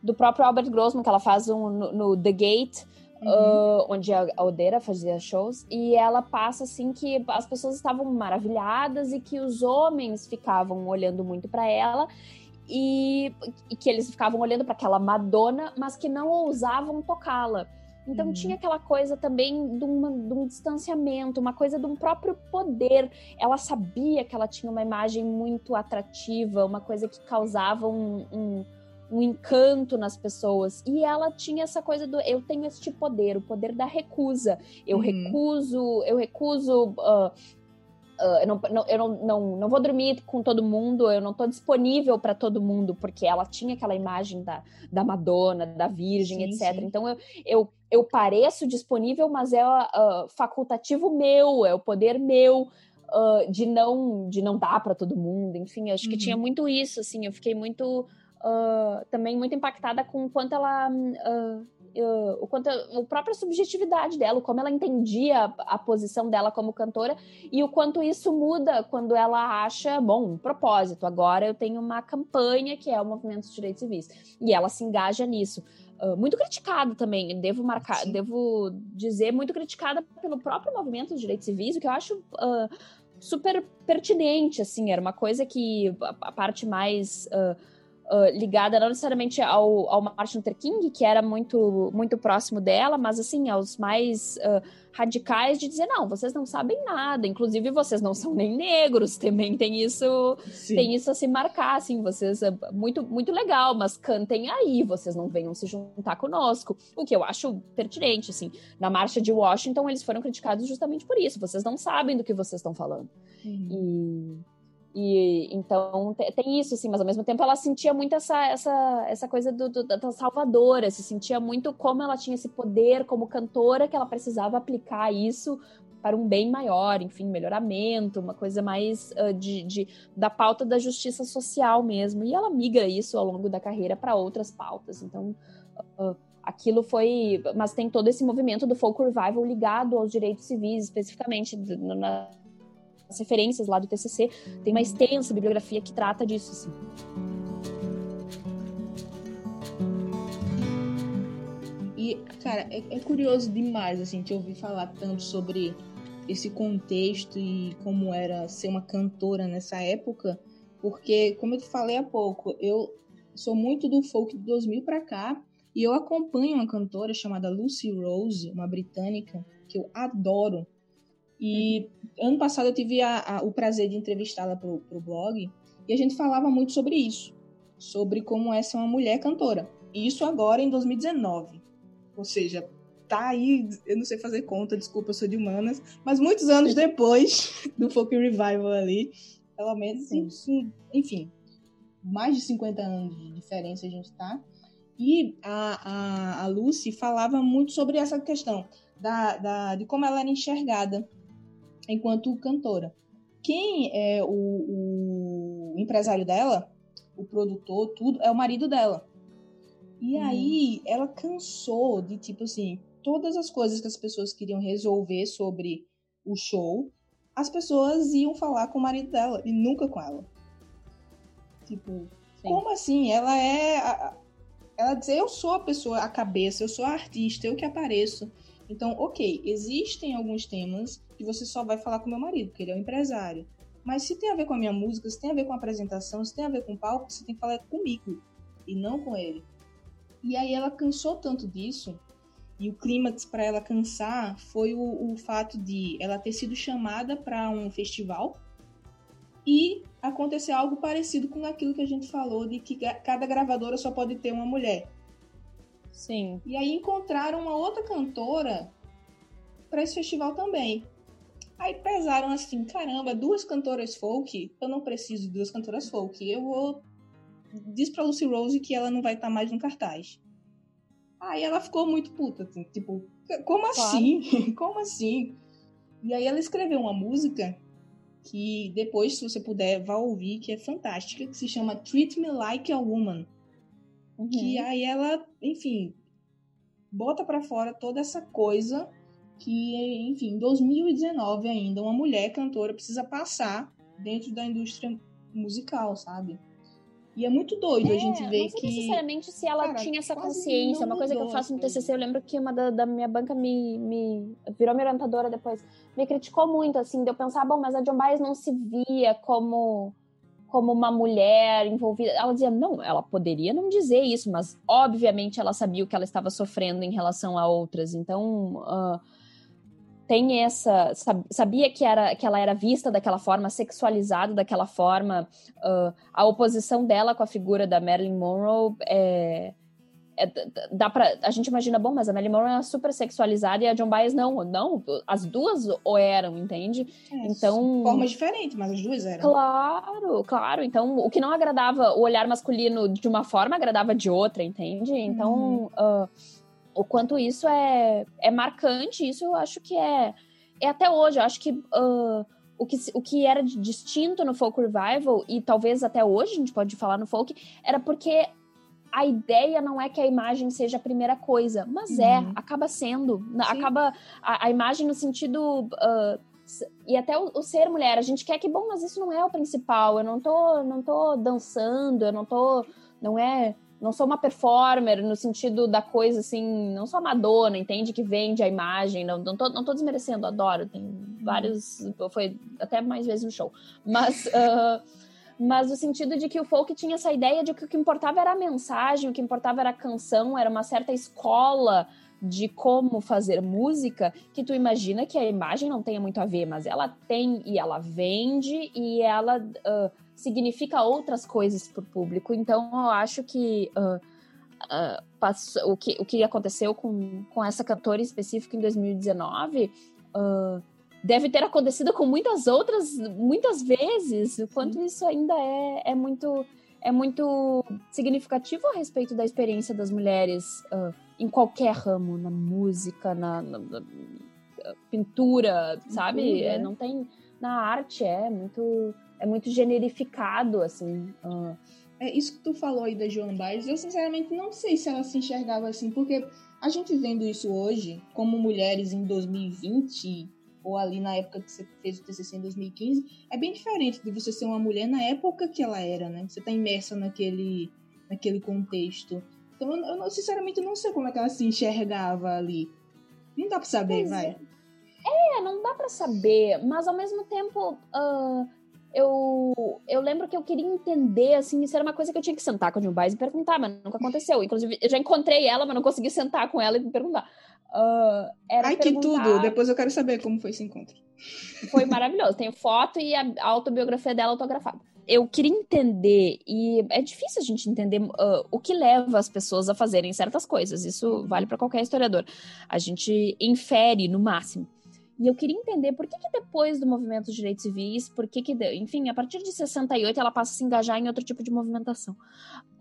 do próprio Albert Grossman, que ela faz um, no, no The Gate, uhum. uh, onde a, a Odeira fazia shows, e ela passa assim que as pessoas estavam maravilhadas e que os homens ficavam olhando muito para ela e, e, que eles ficavam olhando para aquela Madonna, mas que não ousavam tocá-la. Então uhum. tinha aquela coisa também de, uma, de, um distanciamento, uma coisa de um próprio poder. Ela sabia que ela tinha uma imagem muito atrativa, uma coisa que causava um, um, um encanto nas pessoas. E ela tinha essa coisa do eu tenho este poder, o poder da recusa. Eu uhum. recuso, eu recuso. Uh, Uh, eu, não, não, eu não, não, não vou dormir com todo mundo, eu não estou disponível para todo mundo, porque ela tinha aquela imagem da, da Madonna, da Virgem, sim, etc. Sim. Então eu, eu, eu pareço disponível, mas é uh, facultativo meu, é o poder meu. uh, de não de não dar para todo mundo, enfim, acho uhum. que tinha uhum. muito isso, assim, eu fiquei muito uh, também muito impactada com o quanto ela o quanto a, a própria subjetividade dela, como ela entendia a, a, posição dela como cantora e o quanto isso muda quando ela acha, bom, um propósito. Agora eu tenho uma campanha que é o movimento dos direitos civis e ela se engaja nisso. Uh, muito criticada também, devo marcar, Sim. devo dizer, muito criticada pelo próprio movimento dos direitos civis, o que eu acho uh, super pertinente, assim, era uma coisa que a, a parte mais uh, uh, ligada não necessariamente ao, ao Martin Luther King, que era muito, muito próximo dela, mas assim, aos mais uh, radicais de dizer, não, vocês não sabem nada, inclusive vocês não são nem negros, também tem isso, Sim. tem isso a se marcar, assim, vocês, é muito, muito legal, mas cantem aí, vocês não venham se juntar conosco, o que eu acho pertinente, assim, na marcha de Washington eles foram criticados justamente por isso, vocês não sabem do que vocês estão falando, uhum. E então tem isso, assim, mas ao mesmo tempo ela sentia muito essa, essa, essa coisa do, do, da salvadora, se sentia muito como ela tinha esse poder como cantora que ela precisava aplicar isso para um bem maior, enfim, melhoramento, uma coisa mais uh, de, de, da pauta da justiça social mesmo. E ela migra isso ao longo da carreira para outras pautas. Então, uh, aquilo foi. Mas tem todo esse movimento do folk revival ligado aos direitos civis, especificamente na, referências lá do TCC, tem uma extensa bibliografia que trata disso, assim. E, cara, é, é curioso demais, assim, te ouvir falar tanto sobre esse contexto e como era ser uma cantora nessa época, porque, como eu te falei há pouco, eu sou muito do folk de 2000 para cá e eu acompanho uma cantora chamada Lucy Rose, uma britânica, que eu adoro. E ano passado eu tive a, a, o prazer de entrevistá-la para o blog e a gente falava muito sobre isso, sobre como é ser uma mulher cantora. E isso agora em 2019. Ou seja, tá aí, eu não sei fazer conta, desculpa, eu sou de humanas, mas muitos anos depois do Folk Revival ali, pelo menos, Sim. enfim, mais de 50 anos de diferença a gente tá. E a, a, a Lucy falava muito sobre essa questão da, da, de como ela era enxergada enquanto cantora. Quem é o, o empresário dela, o produtor, tudo, é o marido dela. E hum. aí ela cansou de, tipo assim, todas as coisas que as pessoas queriam resolver sobre o show, as pessoas iam falar com o marido dela e nunca com ela. Tipo, Sim. como assim? Ela é. A, ela diz, eu sou a pessoa, a cabeça, eu sou a artista, eu que apareço. Então, ok, existem alguns temas que você só vai falar com meu marido, porque ele é um empresário. Mas se tem a ver com a minha música, se tem a ver com a apresentação, se tem a ver com o palco, você tem que falar comigo e não com ele. E aí ela cansou tanto disso, e o clímax para ela cansar foi o, o fato de ela ter sido chamada para um festival e acontecer algo parecido com aquilo que a gente falou de que cada gravadora só pode ter uma mulher. Sim. E aí encontraram uma outra cantora para esse festival também. Aí pesaram assim, caramba, duas cantoras folk, eu não preciso de duas cantoras folk. Eu vou diz pra Lucy Rose que ela não vai estar tá mais no cartaz. Aí ela ficou muito puta, assim, tipo, como claro. assim? como assim? E aí ela escreveu uma música que depois, se você puder, vá ouvir, que é fantástica, que se chama Treat Me Like a Woman. Uhum. Que aí ela, enfim, bota para fora toda essa coisa que, enfim, em 2019 ainda, uma mulher cantora precisa passar dentro da indústria musical, sabe? E é muito doido é, a gente ver não sei que. necessariamente se ela cara, tinha essa consciência. Uma coisa que eu faço no TCC, eu lembro que uma da, da, minha banca me, me. virou minha orientadora depois. Me criticou muito, assim, de eu pensar, bom, mas a John Baez não se via como como uma mulher envolvida. Ela dizia, não, ela poderia não dizer isso, mas obviamente ela sabia o que ela estava sofrendo em relação a outras. Então, uh, tem essa. Sabia que, era, que ela era vista daquela forma, sexualizada daquela forma. Uh, a oposição dela com a figura da Marilyn Monroe é é, dá pra, a gente imagina, bom, mas a Marilyn Monroe é super sexualizada e a John Baez não. Não, as duas o eram, entende? É, então... Formas diferentes, mas as duas eram. Claro, claro. Então, o que não agradava o olhar masculino de uma forma, agradava de outra, entende? Então, uhum. uh, o quanto isso é, é marcante, isso eu acho que é... É até hoje, eu acho que... Uh, o que, o que era distinto no folk revival, e talvez até hoje a gente pode falar no folk, era porque a ideia não é que a imagem seja a primeira coisa, mas é, uhum. é, acaba sendo. Sim. Acaba a, a, imagem no sentido. Uh, e até o, o, ser mulher, a gente quer que, bom, mas isso não é o principal. Eu não tô, não tô dançando, eu não tô. Não é não sou uma performer no sentido da coisa assim, não sou Madonna, entende? Que vende a imagem, não, não, tô, não tô desmerecendo, adoro, tem vários, foi até mais vezes no show, mas, uh, mas no sentido de que o folk tinha essa ideia de que o que importava era a mensagem, o que importava era a canção, era uma certa escola de como fazer música, que tu imagina que a imagem não tenha muito a ver, mas ela tem e ela vende e ela. Uh, significa outras coisas para o público. Então, eu acho que, uh, uh, passou, o, que o que aconteceu com, com essa cantora específica em 2019 uh, deve ter acontecido com muitas outras, muitas vezes. O quanto isso ainda é, é muito é muito significativo a respeito da experiência das mulheres uh, em qualquer ramo, na música, na, na, na pintura, sabe? É, não tem na arte é muito é muito generificado, assim. Uh. É isso que tu falou aí da Joan Baez, eu sinceramente não sei se ela se enxergava assim, porque a gente vendo isso hoje, como mulheres em 2020, ou ali na época que você fez o TCC em 2015, é bem diferente de você ser uma mulher na época que ela era, né? Você tá imersa naquele, naquele contexto. Então, eu, eu sinceramente não sei como é que ela se enxergava ali. Não dá pra saber, pois vai. É. é, não dá pra saber, mas ao mesmo tempo. Uh eu, eu lembro que eu queria entender, assim, isso era uma coisa que eu tinha que sentar com a Jill Baez e perguntar, mas nunca aconteceu. Inclusive, eu já encontrei ela, mas não consegui sentar com ela e perguntar. Uh, Ai, que tudo! Depois eu quero saber como foi esse encontro. Foi maravilhoso. Tenho foto e a autobiografia dela autografada. Eu queria entender, e é difícil a gente entender uh, o que leva as pessoas a fazerem certas coisas. Isso vale para qualquer historiador. A gente infere, no máximo. E eu queria entender por que, que depois do movimento dos direitos civis, por que, que enfim, a partir de 68 ela passa a se engajar em outro tipo de movimentação.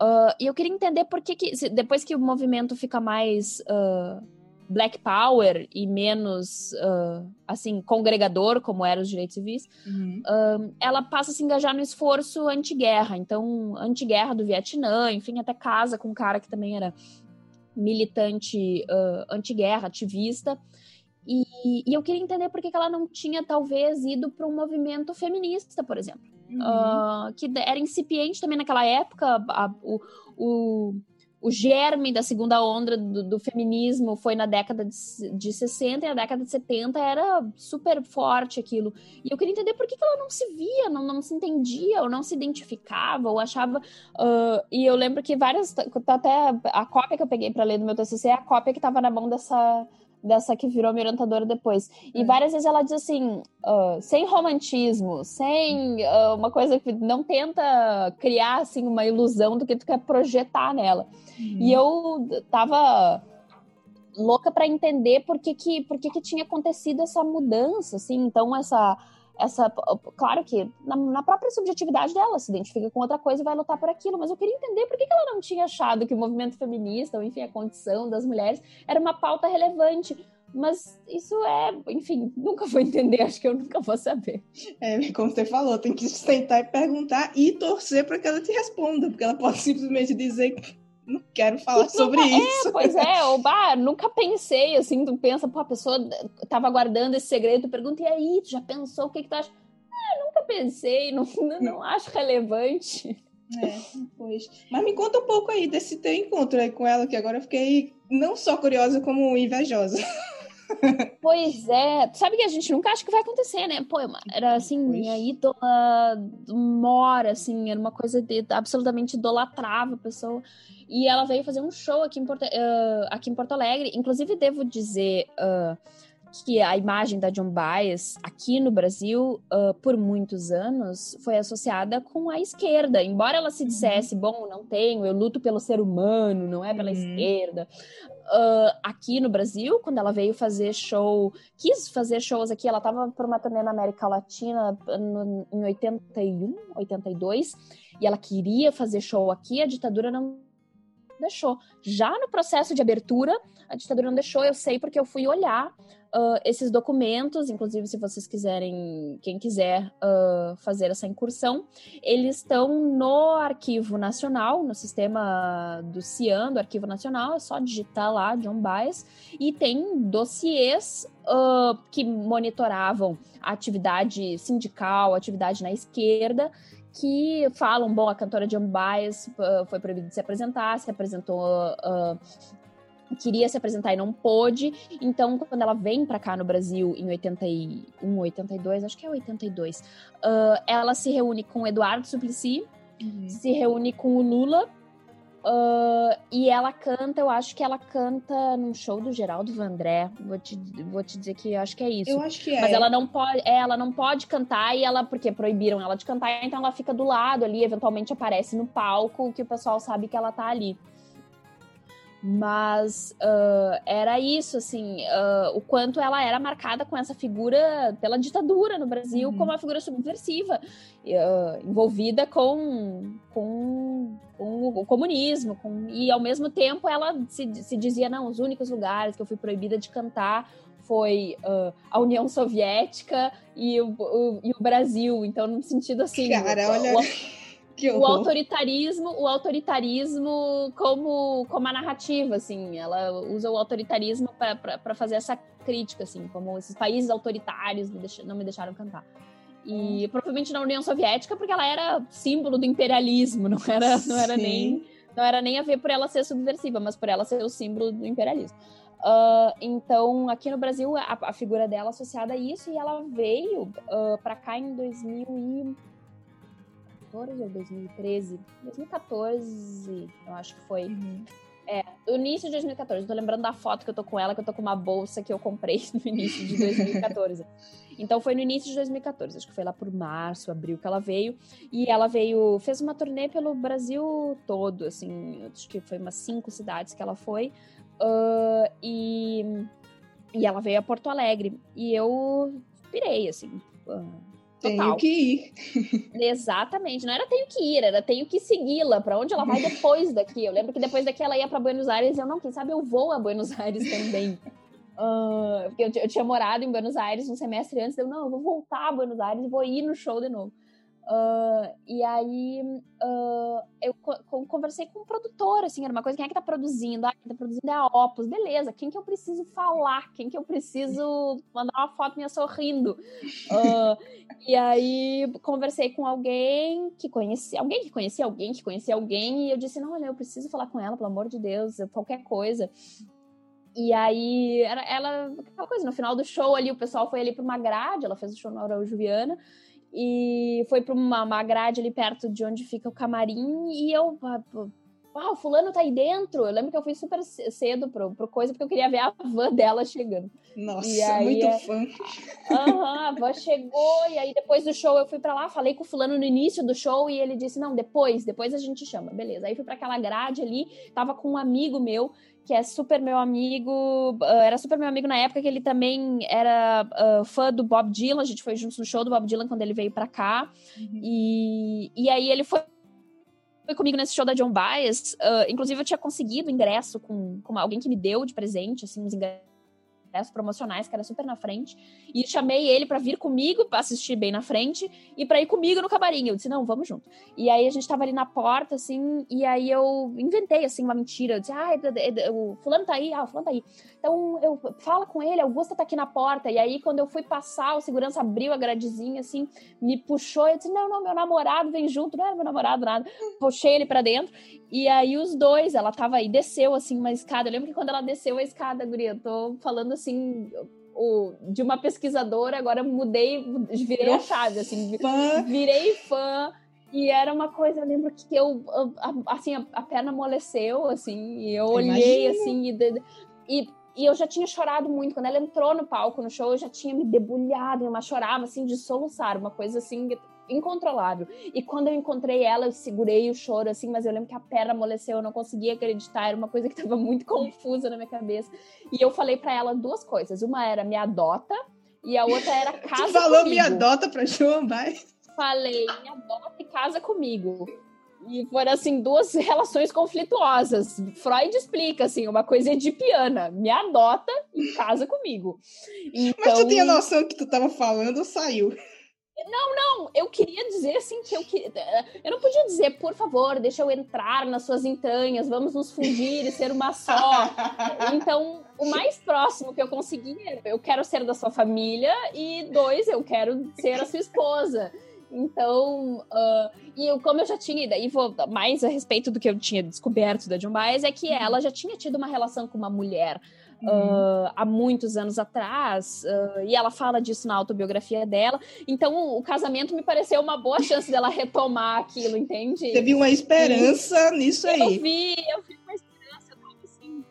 Uh, e eu queria entender por que, que depois que o movimento fica mais uh, black power e menos, uh, assim, congregador, como eram os direitos civis, uhum. ela passa a se engajar no esforço anti-guerra. Então, anti-guerra do Vietnã, enfim, até casa com um cara que também era militante anti-guerra, ativista. E, e, eu queria entender por que, que ela não tinha, talvez, ido para um movimento feminista, por exemplo. Uhum. Uh, que era incipiente também naquela época. A, o, o, o germe da segunda onda do, do, feminismo foi na década de, de 60 e na década de 70 era super forte aquilo. E eu queria entender por que, que ela não se via, não, não se entendia, ou não se identificava, ou achava. Uh, e eu lembro que várias. Tá até a cópia que eu peguei para ler do meu TCC é a cópia que estava na mão dessa dessa que virou minha orientadora depois. E é. várias vezes ela diz assim, uh, sem romantismo, sem uh, uma coisa que não tenta criar assim uma ilusão do que tu quer projetar nela. Uhum. E eu tava louca para entender por que que, por que que tinha acontecido essa mudança, assim. Então essa essa claro que na, na, própria subjetividade dela se identifica com outra coisa e vai lutar por aquilo, mas eu queria entender por que, que ela não tinha achado que o movimento feminista, ou enfim, a condição das mulheres, era uma pauta relevante. Mas isso é, enfim, nunca vou entender, acho que eu nunca vou saber. É, como você falou, tem que sentar e perguntar e torcer para que ela te responda, porque ela pode simplesmente dizer não quero falar sobre nunca, é, isso. É, pois é, ou, bah, nunca pensei, assim, tu pensa, pô, a pessoa tava guardando esse segredo, tu pergunta, e aí, tu já pensou, o que que tu acha? Ah, nunca pensei, não, não acho relevante. É, pois. Mas me conta um pouco aí desse teu encontro aí com ela, que agora eu fiquei não só curiosa, como invejosa. Pois é, sabe que a gente nunca acha que vai acontecer, né? Pô, era assim, minha ídola mora, assim, era uma coisa de, absolutamente idolatrava a pessoa. E ela veio fazer um show aqui em Porto, uh, aqui em Porto Alegre. Inclusive, devo dizer uh, que a imagem da John Baez aqui no Brasil, uh, por muitos anos, foi associada com a esquerda. Embora ela se uhum. dissesse, uhum. bom, não tenho, eu luto pelo ser humano, não é pela uhum. esquerda. Aqui no Brasil, quando ela veio fazer show, quis fazer shows aqui, ela estava por uma turnê na América Latina no, em 81, 82, e ela queria fazer show aqui, a ditadura não deixou. Já no processo de abertura, a ditadura não deixou, eu sei porque eu fui olhar uh, esses documentos, inclusive se vocês quiserem, quem quiser uh, fazer essa incursão, eles estão no Arquivo Nacional, no sistema do CIAN, do Arquivo Nacional, é só digitar lá John Baez, e tem dossiês uh, que monitoravam a atividade sindical, atividade na esquerda, que falam, bom, a cantora John Baez foi proibida de se apresentar, se apresentou uh, queria se apresentar e não pôde. Então, quando ela vem para cá no Brasil em 81, 82, acho que é 82, uh, ela se reúne com o Eduardo Suplicy, uhum. se reúne com o Lula. Uh, e ela canta, eu acho que ela canta num show do Geraldo Vandré. Vou te, vou te dizer que eu acho que é isso. Eu acho que é. Mas ela não pode, é, ela não pode cantar e ela, porque proibiram ela de cantar, então ela fica do lado ali, eventualmente aparece no palco, que o pessoal sabe que ela tá ali. Mas uh, era isso, assim, uh, o quanto ela era marcada com essa figura pela ditadura no Brasil, uhum. como uma figura subversiva, uh, envolvida com, com, com, o comunismo. Com, e ao mesmo tempo ela se, se dizia: não, os únicos lugares que eu fui proibida de cantar foi a União Soviética e o, o, e o Brasil. Então, no sentido assim. Cara, olha. O, o autoritarismo, o autoritarismo como, como a narrativa, assim, ela usa o autoritarismo para fazer essa crítica, assim, como esses países autoritários me não me deixaram cantar. E hum. provavelmente na União Soviética, porque ela era símbolo do imperialismo, não era, não era nem não era nem a ver por ela ser subversiva, mas por ela ser o símbolo do imperialismo. Uh, então, aqui no Brasil, a, a, figura dela associada a isso, e ela veio uh, para cá em 2000 e 2014 ou 2013? 2014, eu acho que foi. Uhum. É, o início de 2014. Tô lembrando da foto que eu tô com ela, que eu tô com uma bolsa que eu comprei no início de 2014. então foi no início de 2014, acho que foi lá por março, abril que ela veio. E ela veio, fez uma turnê pelo Brasil todo, assim, acho que foi umas cinco cidades que ela foi. Uh, e, e ela veio a Porto Alegre. E eu pirei, assim. Uh, Total. Tenho que ir. Exatamente. Não era tenho que ir, era tenho que segui-la. Para onde ela vai depois daqui? Eu lembro que depois daqui ela ia para Buenos Aires e eu não, quem sabe eu vou a Buenos Aires também. uh, porque eu, eu, tinha morado em Buenos Aires um semestre antes. Eu, não, eu vou voltar a Buenos Aires e vou ir no show de novo. Uh, e aí uh, eu co conversei com o um produtor, assim, era uma coisa, quem é que tá produzindo? Ah, quem tá produzindo é a Opus, beleza, quem que eu preciso falar? Quem que eu preciso mandar uma foto minha sorrindo? Uh, e aí conversei com alguém que conhecia, alguém que conhecia alguém que conhecia alguém, e eu disse, não, olha, eu preciso falar com ela, pelo amor de Deus, qualquer coisa. E aí, ela, aquela coisa, no final do show ali, o pessoal foi ali pra uma grade, ela fez o show na Araújo Viana, e foi para uma, uma grade ali perto de onde fica o camarim e eu ah, o fulano tá aí dentro. Eu lembro que eu fui super cedo pro, pro coisa, porque eu queria ver a van dela chegando. Nossa, aí, muito é... fã. Aham, a van chegou, e aí depois do show eu fui para lá, falei com o fulano no início do show, e ele disse, não, depois, depois a gente chama. Beleza, aí fui para aquela grade ali, tava com um amigo meu, que é super meu amigo, uh, era super meu amigo na época que ele também era uh, fã do Bob Dylan, a gente foi juntos no show do Bob Dylan quando ele veio para cá, uhum. e, e aí ele foi foi comigo nesse show da John Baez. Uh, inclusive, eu tinha conseguido ingresso com, com alguém que me deu de presente, assim, uns ingressos ingressos promocionais, que era super na frente. E chamei ele para vir comigo, pra assistir bem na frente, e para ir comigo no camarim. Eu disse, não, vamos junto. E aí a gente tava ali na porta, assim, e aí eu inventei, assim, uma mentira. Eu disse, ah, o fulano tá aí, ah, o fulano tá aí. Então, eu fala com ele, Augusta tá aqui na porta. E aí, quando eu fui passar, o segurança abriu a gradezinha, assim, me puxou. Eu disse, não, não, meu namorado vem junto. Não era meu namorado, nada. Puxei ele para dentro. E aí, os dois, ela tava aí, desceu, assim, uma escada. Eu lembro que quando ela desceu a escada, guria, eu tô falando assim, o, de uma pesquisadora, agora mudei, virei a chave, assim, fã. virei fã. E era uma coisa, eu lembro que eu, assim, a, a perna amoleceu, assim, e eu olhei, Imagina. assim, e, e, e, eu já tinha chorado muito. Quando ela entrou no palco, no show, eu já tinha me debulhado, eu chorava, assim, de soluçar, uma coisa, assim, incontrolável. E quando eu encontrei ela, eu segurei o choro, assim, mas eu lembro que a perna amoleceu, eu não conseguia acreditar, era uma coisa que estava muito confusa na minha cabeça. E eu falei para ela duas coisas. Uma era me adota, e a outra era casa tu falou comigo. me adota pra João Baez? Falei, me adota e casa comigo. E foram, assim, duas relações conflituosas. Freud explica, assim, uma coisa edipiana. Me adota e casa comigo. Então... Mas tu tinha então noção que tu tava falando ou saiu? Não, não, eu queria dizer assim que eu queria. Eu não podia dizer, por favor, deixa eu entrar nas suas entranhas, vamos nos fundir e ser uma só. então, o mais próximo que eu consegui é: eu quero ser da sua família, e dois, eu quero ser a sua esposa. Então, uh, e eu, como eu já tinha, e daí vou mais a respeito do que eu tinha descoberto da John Baez, é que ela já tinha tido uma relação com uma mulher uhum. uh, há muitos anos atrás, uh, e ela fala disso na autobiografia dela. Então, o, o, casamento me pareceu uma boa chance dela retomar aquilo, entende? Você viu uma esperança e nisso aí. Eu vi, eu vi uma esperança, eu tava assim,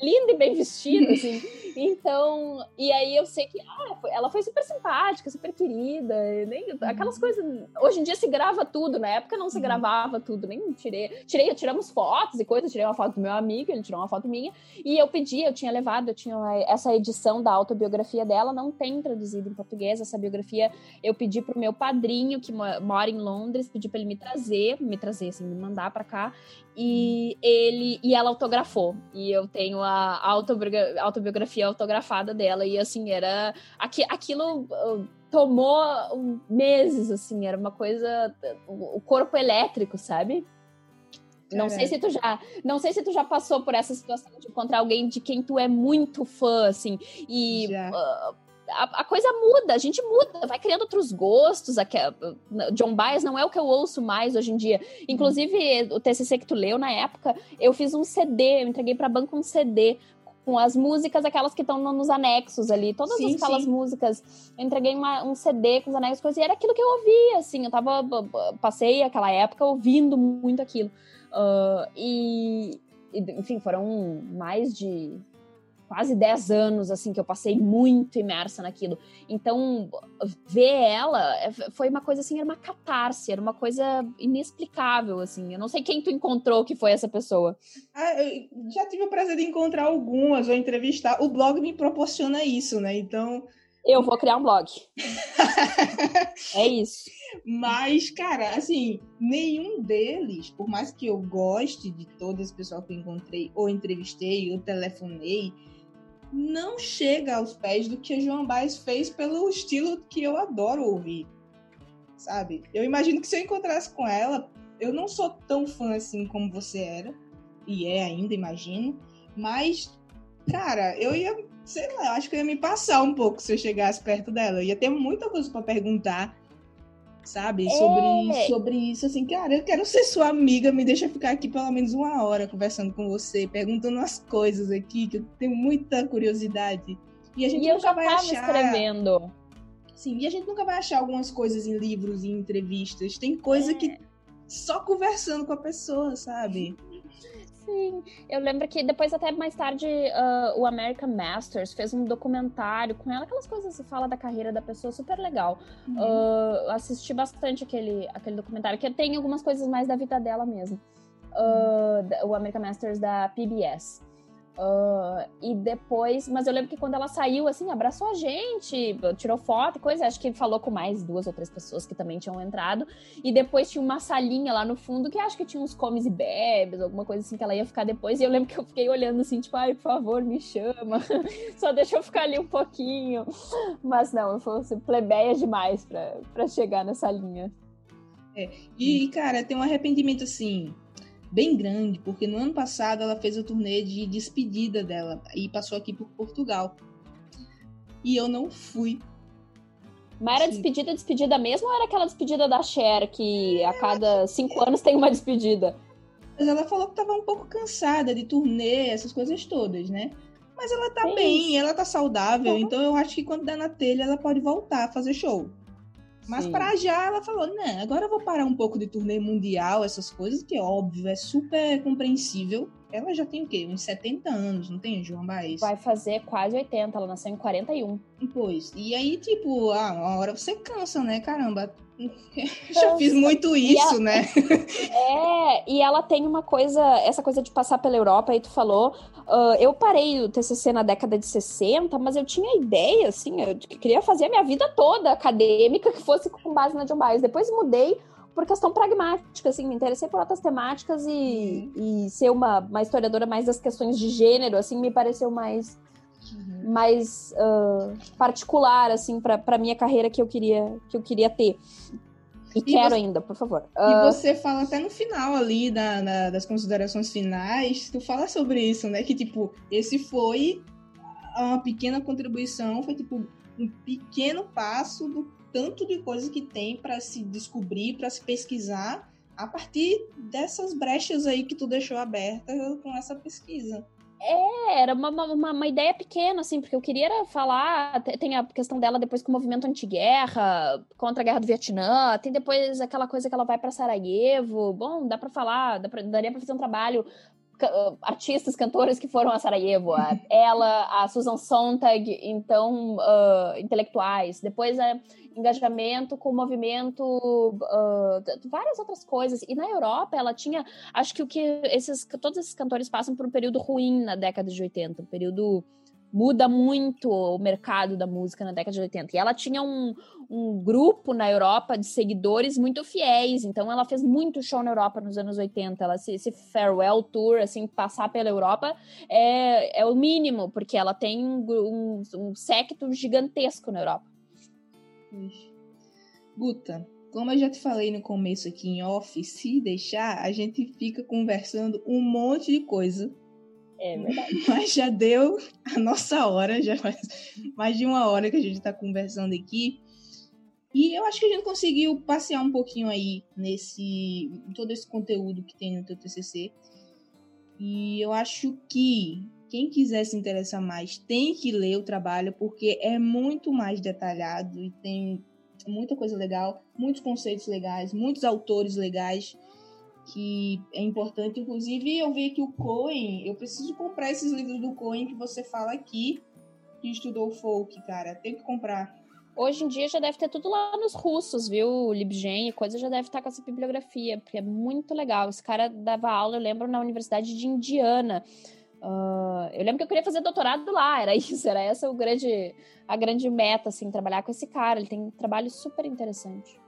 linda e bem vestida, assim. Então, e aí eu sei que ah, ela foi super simpática, super querida, nem, aquelas uhum. coisas. Hoje em dia se grava tudo, na época não se uhum. gravava tudo, nem tirei. Tirei, tiramos fotos e coisas, tirei uma foto do meu amigo, ele tirou uma foto minha, e eu pedi, eu tinha levado, eu tinha essa edição da autobiografia dela, não tem traduzido em português, essa biografia eu pedi pro meu padrinho, que mora em Londres, pedi para ele me trazer, me trazer, assim, me mandar para cá, e ele e ela autografou. E eu tenho a autobiografia autografada dela. E assim, era. Aqui, aquilo uh, tomou meses, assim, era uma coisa. O corpo elétrico, sabe? Não sei se tu já, não sei se tu já passou por essa situação de encontrar alguém de quem tu é muito fã, assim, e uh, a, a, coisa muda, a gente muda, vai criando outros gostos. A, John Baez não é o que eu ouço mais hoje em dia. Inclusive, o TCC que tu leu na época, eu fiz um CD, eu entreguei para banco um CD com as músicas, aquelas que estão nos anexos ali, todas sim, aquelas sim. músicas. Eu entreguei uma, um CD com os anexos, coisas, e era aquilo que eu ouvia, assim, eu tava, passei aquela época ouvindo muito aquilo. Uh, e, enfim, foram mais de quase 10 anos, assim, que eu passei muito imersa naquilo. Então, ver ela é, foi uma coisa assim, era uma catarse, era uma coisa inexplicável, assim. Eu não sei quem tu encontrou que foi essa pessoa. Ah, já tive o prazer de encontrar algumas ou entrevistar. O blog me proporciona isso, né? Então. Eu vou criar um blog. é isso. Mas, cara, assim, nenhum deles, por mais que eu goste de todo esse pessoal que eu encontrei, ou entrevistei, ou telefonei, não chega aos pés do que a Joan Baez fez pelo estilo que eu adoro ouvir, sabe? Eu imagino que se eu encontrasse com ela, eu não sou tão fã assim como você era, e é ainda, imagino, mas, cara, eu ia, sei lá, acho que eu ia me passar um pouco se eu chegasse perto dela. Eu ia ter muita coisa para perguntar sabe? Sobre, é. sobre isso, assim, cara, eu quero ser sua amiga, me deixa ficar aqui pelo menos uma hora conversando com você, perguntando as coisas aqui, que eu tenho muita curiosidade. E a gente e nunca vai achar. escrevendo. Sim, e a gente nunca vai achar algumas coisas em livros e entrevistas. Tem coisa é. que só conversando com a pessoa, sabe? Sim, eu lembro que depois, até mais tarde, uh, o American Masters fez um documentário com ela, aquelas coisas que fala da carreira da pessoa, super legal. Uhum. Uh, assisti bastante aquele, aquele documentário, que tem algumas coisas mais da vida dela mesmo. Uh, o American Masters da PBS. Uh, e depois, mas eu lembro que quando ela saiu, assim, abraçou a gente, tirou foto e coisa, acho que falou com mais duas ou três pessoas que também tinham entrado. E depois tinha uma salinha lá no fundo que acho que tinha uns comes e bebes, alguma coisa assim que ela ia ficar depois. E eu lembro que eu fiquei olhando assim, tipo, ai, por favor, me chama, só deixa eu ficar ali um pouquinho. Mas não, eu fosse plebeia demais pra, pra chegar nessa linha. É. E, cara, tem um arrependimento assim bem grande, porque no ano passado ela fez o turnê de despedida dela e passou aqui por Portugal. E eu não fui. Mas era despedida, despedida mesmo ou era aquela despedida da Cher, que a cada cinco anos tem uma despedida? Mas ela falou que tava um pouco cansada de turnê, essas coisas todas, né? Mas ela tá Sim. bem, ela tá saudável, uhum. então eu acho que quando der na telha ela pode voltar a fazer show. Mas para já ela falou, né, agora eu vou parar um pouco de turnê mundial, essas coisas, que é óbvio, é super compreensível. Ela já tem o quê? Uns 70 anos, não tem, João Baez? Vai fazer quase 80, ela nasceu em 41. Pois, e aí, tipo, ah, uma hora você cansa, né, caramba. Já fiz muito isso, né? É, e ela tem uma coisa, essa coisa de passar pela Europa, aí tu falou. Uh, eu parei o TCC na década de 60, mas eu tinha ideia, assim, eu queria fazer a minha vida toda acadêmica que fosse com base na John Baez. Depois mudei por questão pragmática, assim, me interessei por outras temáticas e, uhum. e ser uma, uma historiadora mais das questões de gênero, assim, me pareceu mais uhum. mais uh, particular, assim, para minha carreira que eu queria que eu queria ter. E, e quero você, ainda, por favor. Uh... E ah, você fala até no final ali da, da, das considerações finais, tu fala sobre isso, né? Que, tipo, esse foi uma pequena contribuição, foi, tipo, um pequeno passo do tanto de coisas que tem para se descobrir, para se pesquisar, a partir dessas brechas aí que tu deixou aberta com essa pesquisa. É, era uma, uma, uma, ideia pequena, assim, porque eu queria falar. Tem a questão dela depois com o movimento anti-guerra, contra a guerra do Vietnã, tem depois aquela coisa que ela vai para Sarajevo. Bom, dá para falar, dá pra, daria para fazer um trabalho artistas, cantores que foram a Sarajevo, ela, a Susan Sontag, então uh, intelectuais. Depois é engajamento com o movimento, uh, várias outras coisas. E na Europa ela tinha, acho que o que esses, todos esses cantores passam por um período ruim na década de 80, um período muda muito o mercado da música na década de 80. E ela tinha um, um grupo na Europa de seguidores muito fiéis, então ela fez muito show na Europa nos anos 80. Ela, esse, farewell tour, assim, passar pela Europa é, é o mínimo, porque ela tem um, um, um séquito gigantesco na Europa. Guta, como eu já te falei no começo aqui em off, se deixar, a gente fica conversando um monte de coisa é verdade. Mas já deu a nossa hora, já faz mais de uma hora que a gente está conversando aqui. E eu acho que a gente conseguiu passear um pouquinho aí nesse todo esse conteúdo que tem no teu TCC. E eu acho que quem quiser se interessar mais tem que ler o trabalho porque é muito mais detalhado e tem muita coisa legal, muitos conceitos legais, muitos autores legais que é importante. Inclusive, eu vi que o Cohen, eu preciso comprar esses livros do Cohen que você fala aqui, que estudou folk, cara. Tem que comprar. Hoje em dia já deve ter tudo lá nos russos, viu? Libgen e coisa já deve estar com essa bibliografia, porque é muito legal. Esse cara dava aula, eu lembro, na Universidade de Indiana. Uh, eu lembro que eu queria fazer doutorado lá, era isso, era essa o grande, a grande meta, assim, trabalhar com esse cara. Ele tem um trabalho super interessante.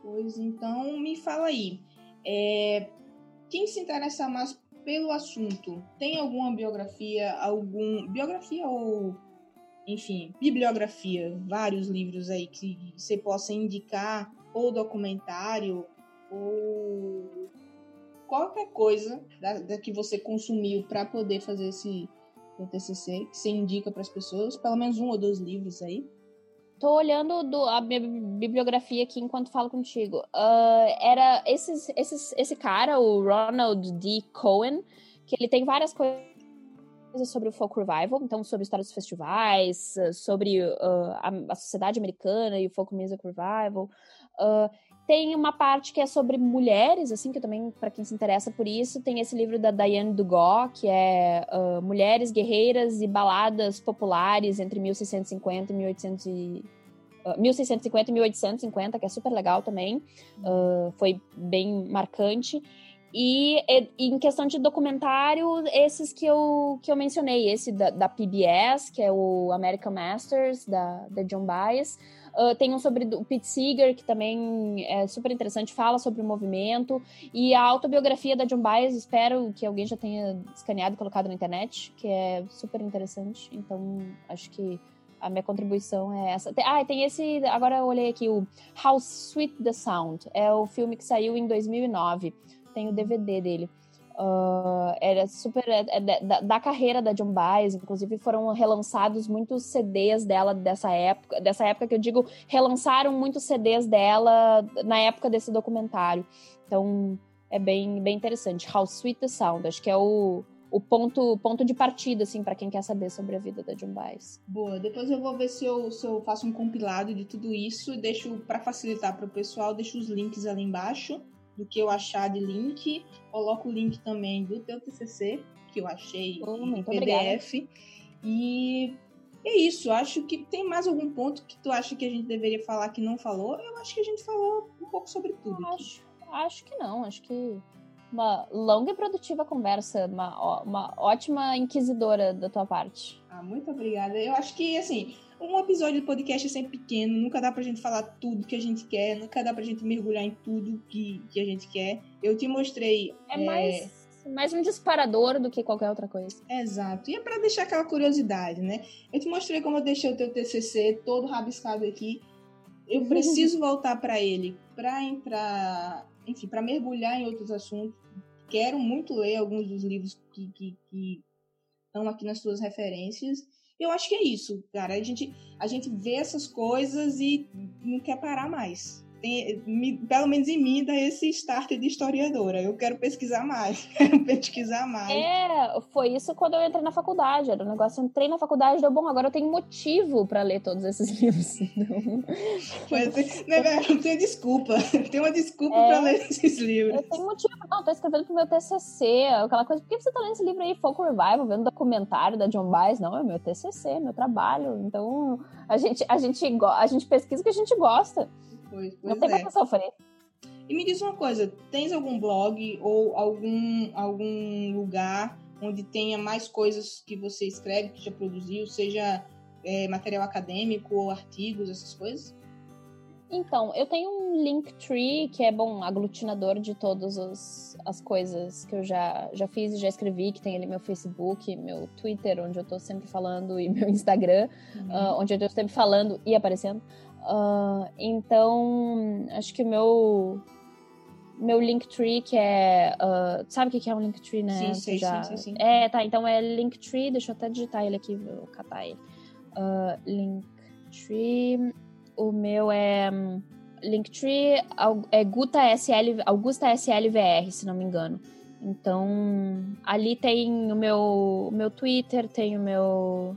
Pois então, me fala aí. É, quem se interessa mais pelo assunto, tem alguma biografia, algum biografia ou enfim, bibliografia, vários livros aí que você possa indicar, ou documentário, ou qualquer coisa da, da que você consumiu para poder fazer esse TCC, que você indica para as pessoas, pelo menos um ou dois livros aí. Tô olhando do, a minha bibliografia aqui enquanto falo contigo. Uh, era esses, esses, esse cara, o Ronald D. Cohen, que ele tem várias coisas sobre o folk revival, então sobre história dos festivais, sobre uh, a, a, sociedade americana e o folk music revival. Uh, tem uma parte que é sobre mulheres, assim, que também, para quem se interessa por isso, tem esse livro da Diane Dugard, que é uh, Mulheres Guerreiras e Baladas Populares entre 1650 e 1800 e, uh, 1650 e 1850, que é super legal também. Uh, foi bem marcante. E, e, em questão de documentário, esses que eu, que eu mencionei, esse da, da PBS, que é o American Masters, da, da John Baez, Uh, tem um sobre o Pete Seeger, que também é super interessante, fala sobre o movimento. E a autobiografia da John Baez, espero que alguém já tenha escaneado e colocado na internet, que é super interessante. Então, acho que a minha contribuição é essa. Ah, tem esse. Agora eu olhei aqui, o How Sweet the Sound. É o filme que saiu em 2009. Tem o DVD dele. Uh, era super é, é, da, da, carreira da John Baez, inclusive foram relançados muitos CDs dela dessa época, dessa época que eu digo, relançaram muitos CDs dela na época desse documentário. Então é bem, bem interessante. How Sweet the Sound, acho que é o, o ponto, ponto de partida, assim, para quem quer saber sobre a vida da John Baez. Boa, depois eu vou ver se eu, se eu faço um compilado de tudo isso, deixo para facilitar para o pessoal, deixo os links ali embaixo do que eu achar de link. Coloco o link também do teu TCC, que eu achei oh, em PDF. Obrigada. E é isso. Acho que tem mais algum ponto que tu acha que a gente deveria falar que não falou? Eu acho que a gente falou um pouco sobre tudo. Acho, acho que não. Acho que uma longa e produtiva conversa, uma, uma ótima inquisidora da tua parte. Ah, muito obrigada. Eu acho que, assim, um episódio de podcast é sempre pequeno, nunca dá pra gente falar tudo que a gente quer, nunca dá pra gente mergulhar em tudo que, que a gente quer. Eu te mostrei. É, é... mais mais um disparador do que qualquer outra coisa. Exato. E é para deixar aquela curiosidade, né? Eu te mostrei como eu deixei o teu TCC todo rabiscado aqui. Eu preciso voltar para ele para entrar, enfim, para mergulhar em outros assuntos. Quero muito ler alguns dos livros que, que, que estão aqui nas suas referências. Eu acho que é isso, cara. A gente, a gente vê essas coisas e não quer parar mais tem, me, pelo menos em mim, dá esse start de historiadora. Eu quero pesquisar mais, quero pesquisar mais. É, foi isso quando eu entrei na faculdade. Era um negócio, entrei na faculdade, deu bom, agora eu tenho motivo para ler todos esses livros. Mas, né, não tem desculpa. Tem uma desculpa é, para ler esses livros. Eu tenho motivo, não, tô escrevendo pro meu TCC, aquela coisa. Por que você tá lendo esse livro aí, Folk Revival, vendo documentário da John Baez? Não, é meu TCC, meu trabalho. Então, a gente, a gente, a gente pesquisa o que a gente gosta. Pois, pois não tem é. sofrer. E me diz uma coisa, tens algum blog ou algum, algum lugar onde tenha mais coisas que você escreve, que já produziu, seja é, material acadêmico ou artigos, essas coisas? Então, eu tenho um Linktree, que é bom, aglutinador de todas as coisas que eu já, já fiz e já escrevi, que tem ali meu Facebook, meu Twitter, onde eu tô sempre falando, e meu Instagram, uhum. uh, onde eu tô sempre falando e aparecendo. Uh, então, acho que o meu meu Linktree, que é. Uh, sabe o que é um Linktree, né? Sim, sim, já... sim, sim, sim, É, tá. Então é Linktree, deixa eu até digitar ele aqui, vou catar ele. Uh, Linktree. O meu é. Linktree é Guta SL, Augusta SLVR, se não me engano. Então, ali tem o meu, o meu Twitter, tem o meu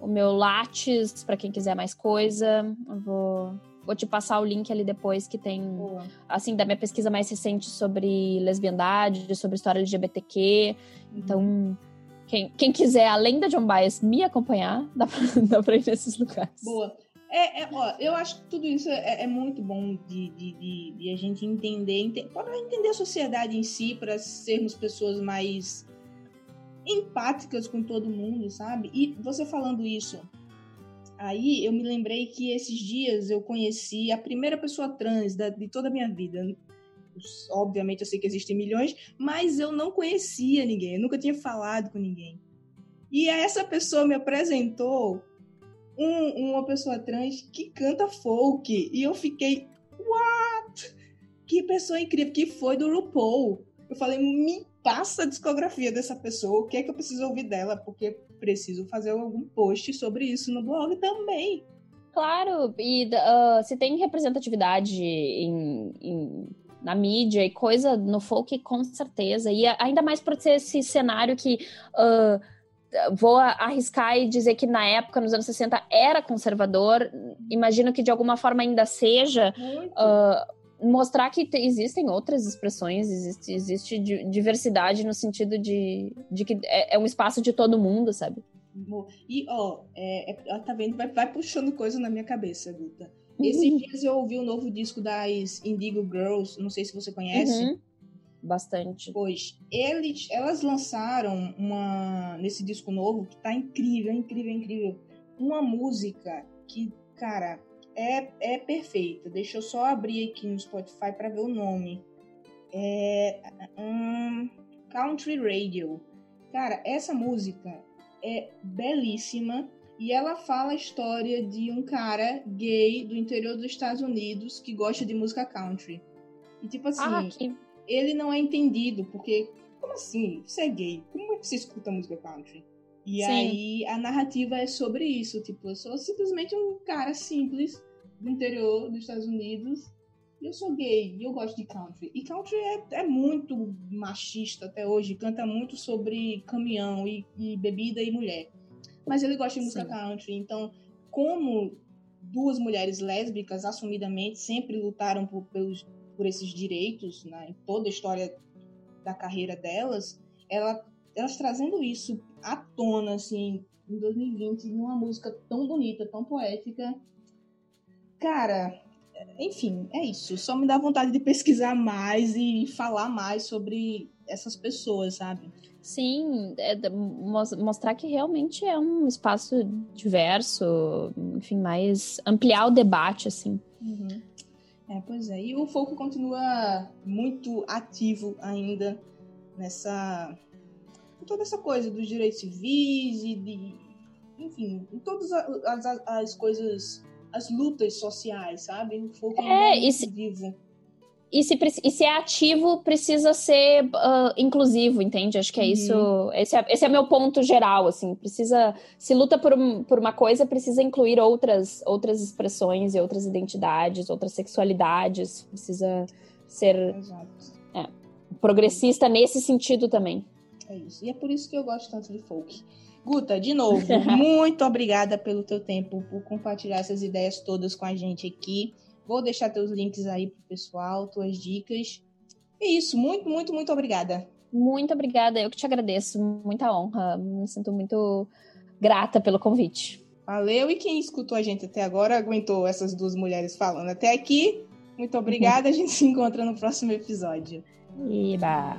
o meu Lattes, para quem quiser mais coisa. Eu vou, vou te passar o link ali depois que tem, Boa. assim, da minha pesquisa mais recente sobre lesbiandade, sobre história LGBTQ. Então, uhum. quem, quem quiser, além da John Bias, me acompanhar, dá pra, dá pra ir nesses lugares. Boa. É, é, ó, eu acho que tudo isso é, é muito bom de, de, de, de, a gente entender, para entender a sociedade em si, para sermos pessoas mais empáticas com todo mundo, sabe? E você falando isso, aí eu me lembrei que esses dias eu conheci a primeira pessoa trans da, de toda a minha vida. Obviamente eu sei que existem milhões, mas eu não conhecia ninguém, eu nunca tinha falado com ninguém. E essa pessoa me apresentou um, uma pessoa trans que canta folk. E eu fiquei, what? Que pessoa incrível, que foi do RuPaul. Eu falei, me passa a discografia dessa pessoa, o que é que eu preciso ouvir dela, porque preciso fazer algum post sobre isso no blog também. Claro, e uh, se tem representatividade em, em, na mídia e coisa no folk, com certeza. E ainda mais por ser esse cenário que. Uh, vou arriscar e dizer que na época, nos anos 60, era conservador. Imagino que de alguma forma ainda seja. Uh, mostrar que existem outras expressões, existe, existe diversidade no sentido de, de que é, é um espaço de todo mundo, sabe? E, ó, é, é, tá vendo? Vai, vai, puxando coisa na minha cabeça, Guta. Esses uhum. dias eu ouvi o um novo disco das Indigo Girls, não sei se você conhece. Uhum. Bastante. Pois, eles, elas lançaram uma, nesse disco novo, que tá incrível, incrível, incrível, uma música que, cara, é, é perfeita. Deixa eu só abrir aqui no Spotify para ver o nome. É um, Country Radio. Cara, essa música é belíssima e ela fala a história de um cara gay do interior dos Estados Unidos que gosta de música country. E tipo assim, ah, que... ele não é entendido porque como assim? Você é gay? Como é que você escuta música country? E Sim. aí a narrativa é sobre isso, tipo, eu sou simplesmente um cara simples do interior dos Estados Unidos e eu sou gay e eu gosto de country. E country é, é muito machista até hoje, canta muito sobre caminhão e, e bebida e mulher. Mas ele gosta de música Sim. country, então como duas mulheres lésbicas assumidamente sempre lutaram por, pelos, por esses direitos né, em toda a história da carreira delas, ela, elas trazendo isso à tona, assim, em 2020, numa música tão bonita, tão poética. Cara, enfim, é isso. Só me dá vontade de pesquisar mais e falar mais sobre essas pessoas, sabe? Sim, é, mostrar que realmente é um espaço diverso, enfim, mais ampliar o debate, assim. Uhum. É, pois é. E o folk continua muito ativo ainda nessa. toda essa coisa dos direitos civis e de. enfim, em todas as, as, as coisas. As lutas sociais, sabe? O folk é, muito se... vivo e se, e se é ativo, precisa ser uh, inclusivo, entende? Acho que é uhum. isso. Esse é, esse é meu ponto geral, assim. Precisa. Se luta por, por uma coisa, precisa incluir outras, outras expressões e outras identidades, outras sexualidades. Precisa ser é, progressista nesse sentido também. É isso. E é por isso que eu gosto tanto de folk. Guta, de novo, muito obrigada pelo teu tempo, por compartilhar essas ideias todas com a gente aqui. Vou deixar teus links aí pro pessoal, tuas dicas. É isso, muito, muito, muito obrigada. Muito obrigada, eu que te agradeço, muita honra, me sinto muito grata pelo convite. Valeu, e quem escutou a gente até agora aguentou essas duas mulheres falando até aqui. Muito obrigada, a gente se encontra no próximo episódio. Iba!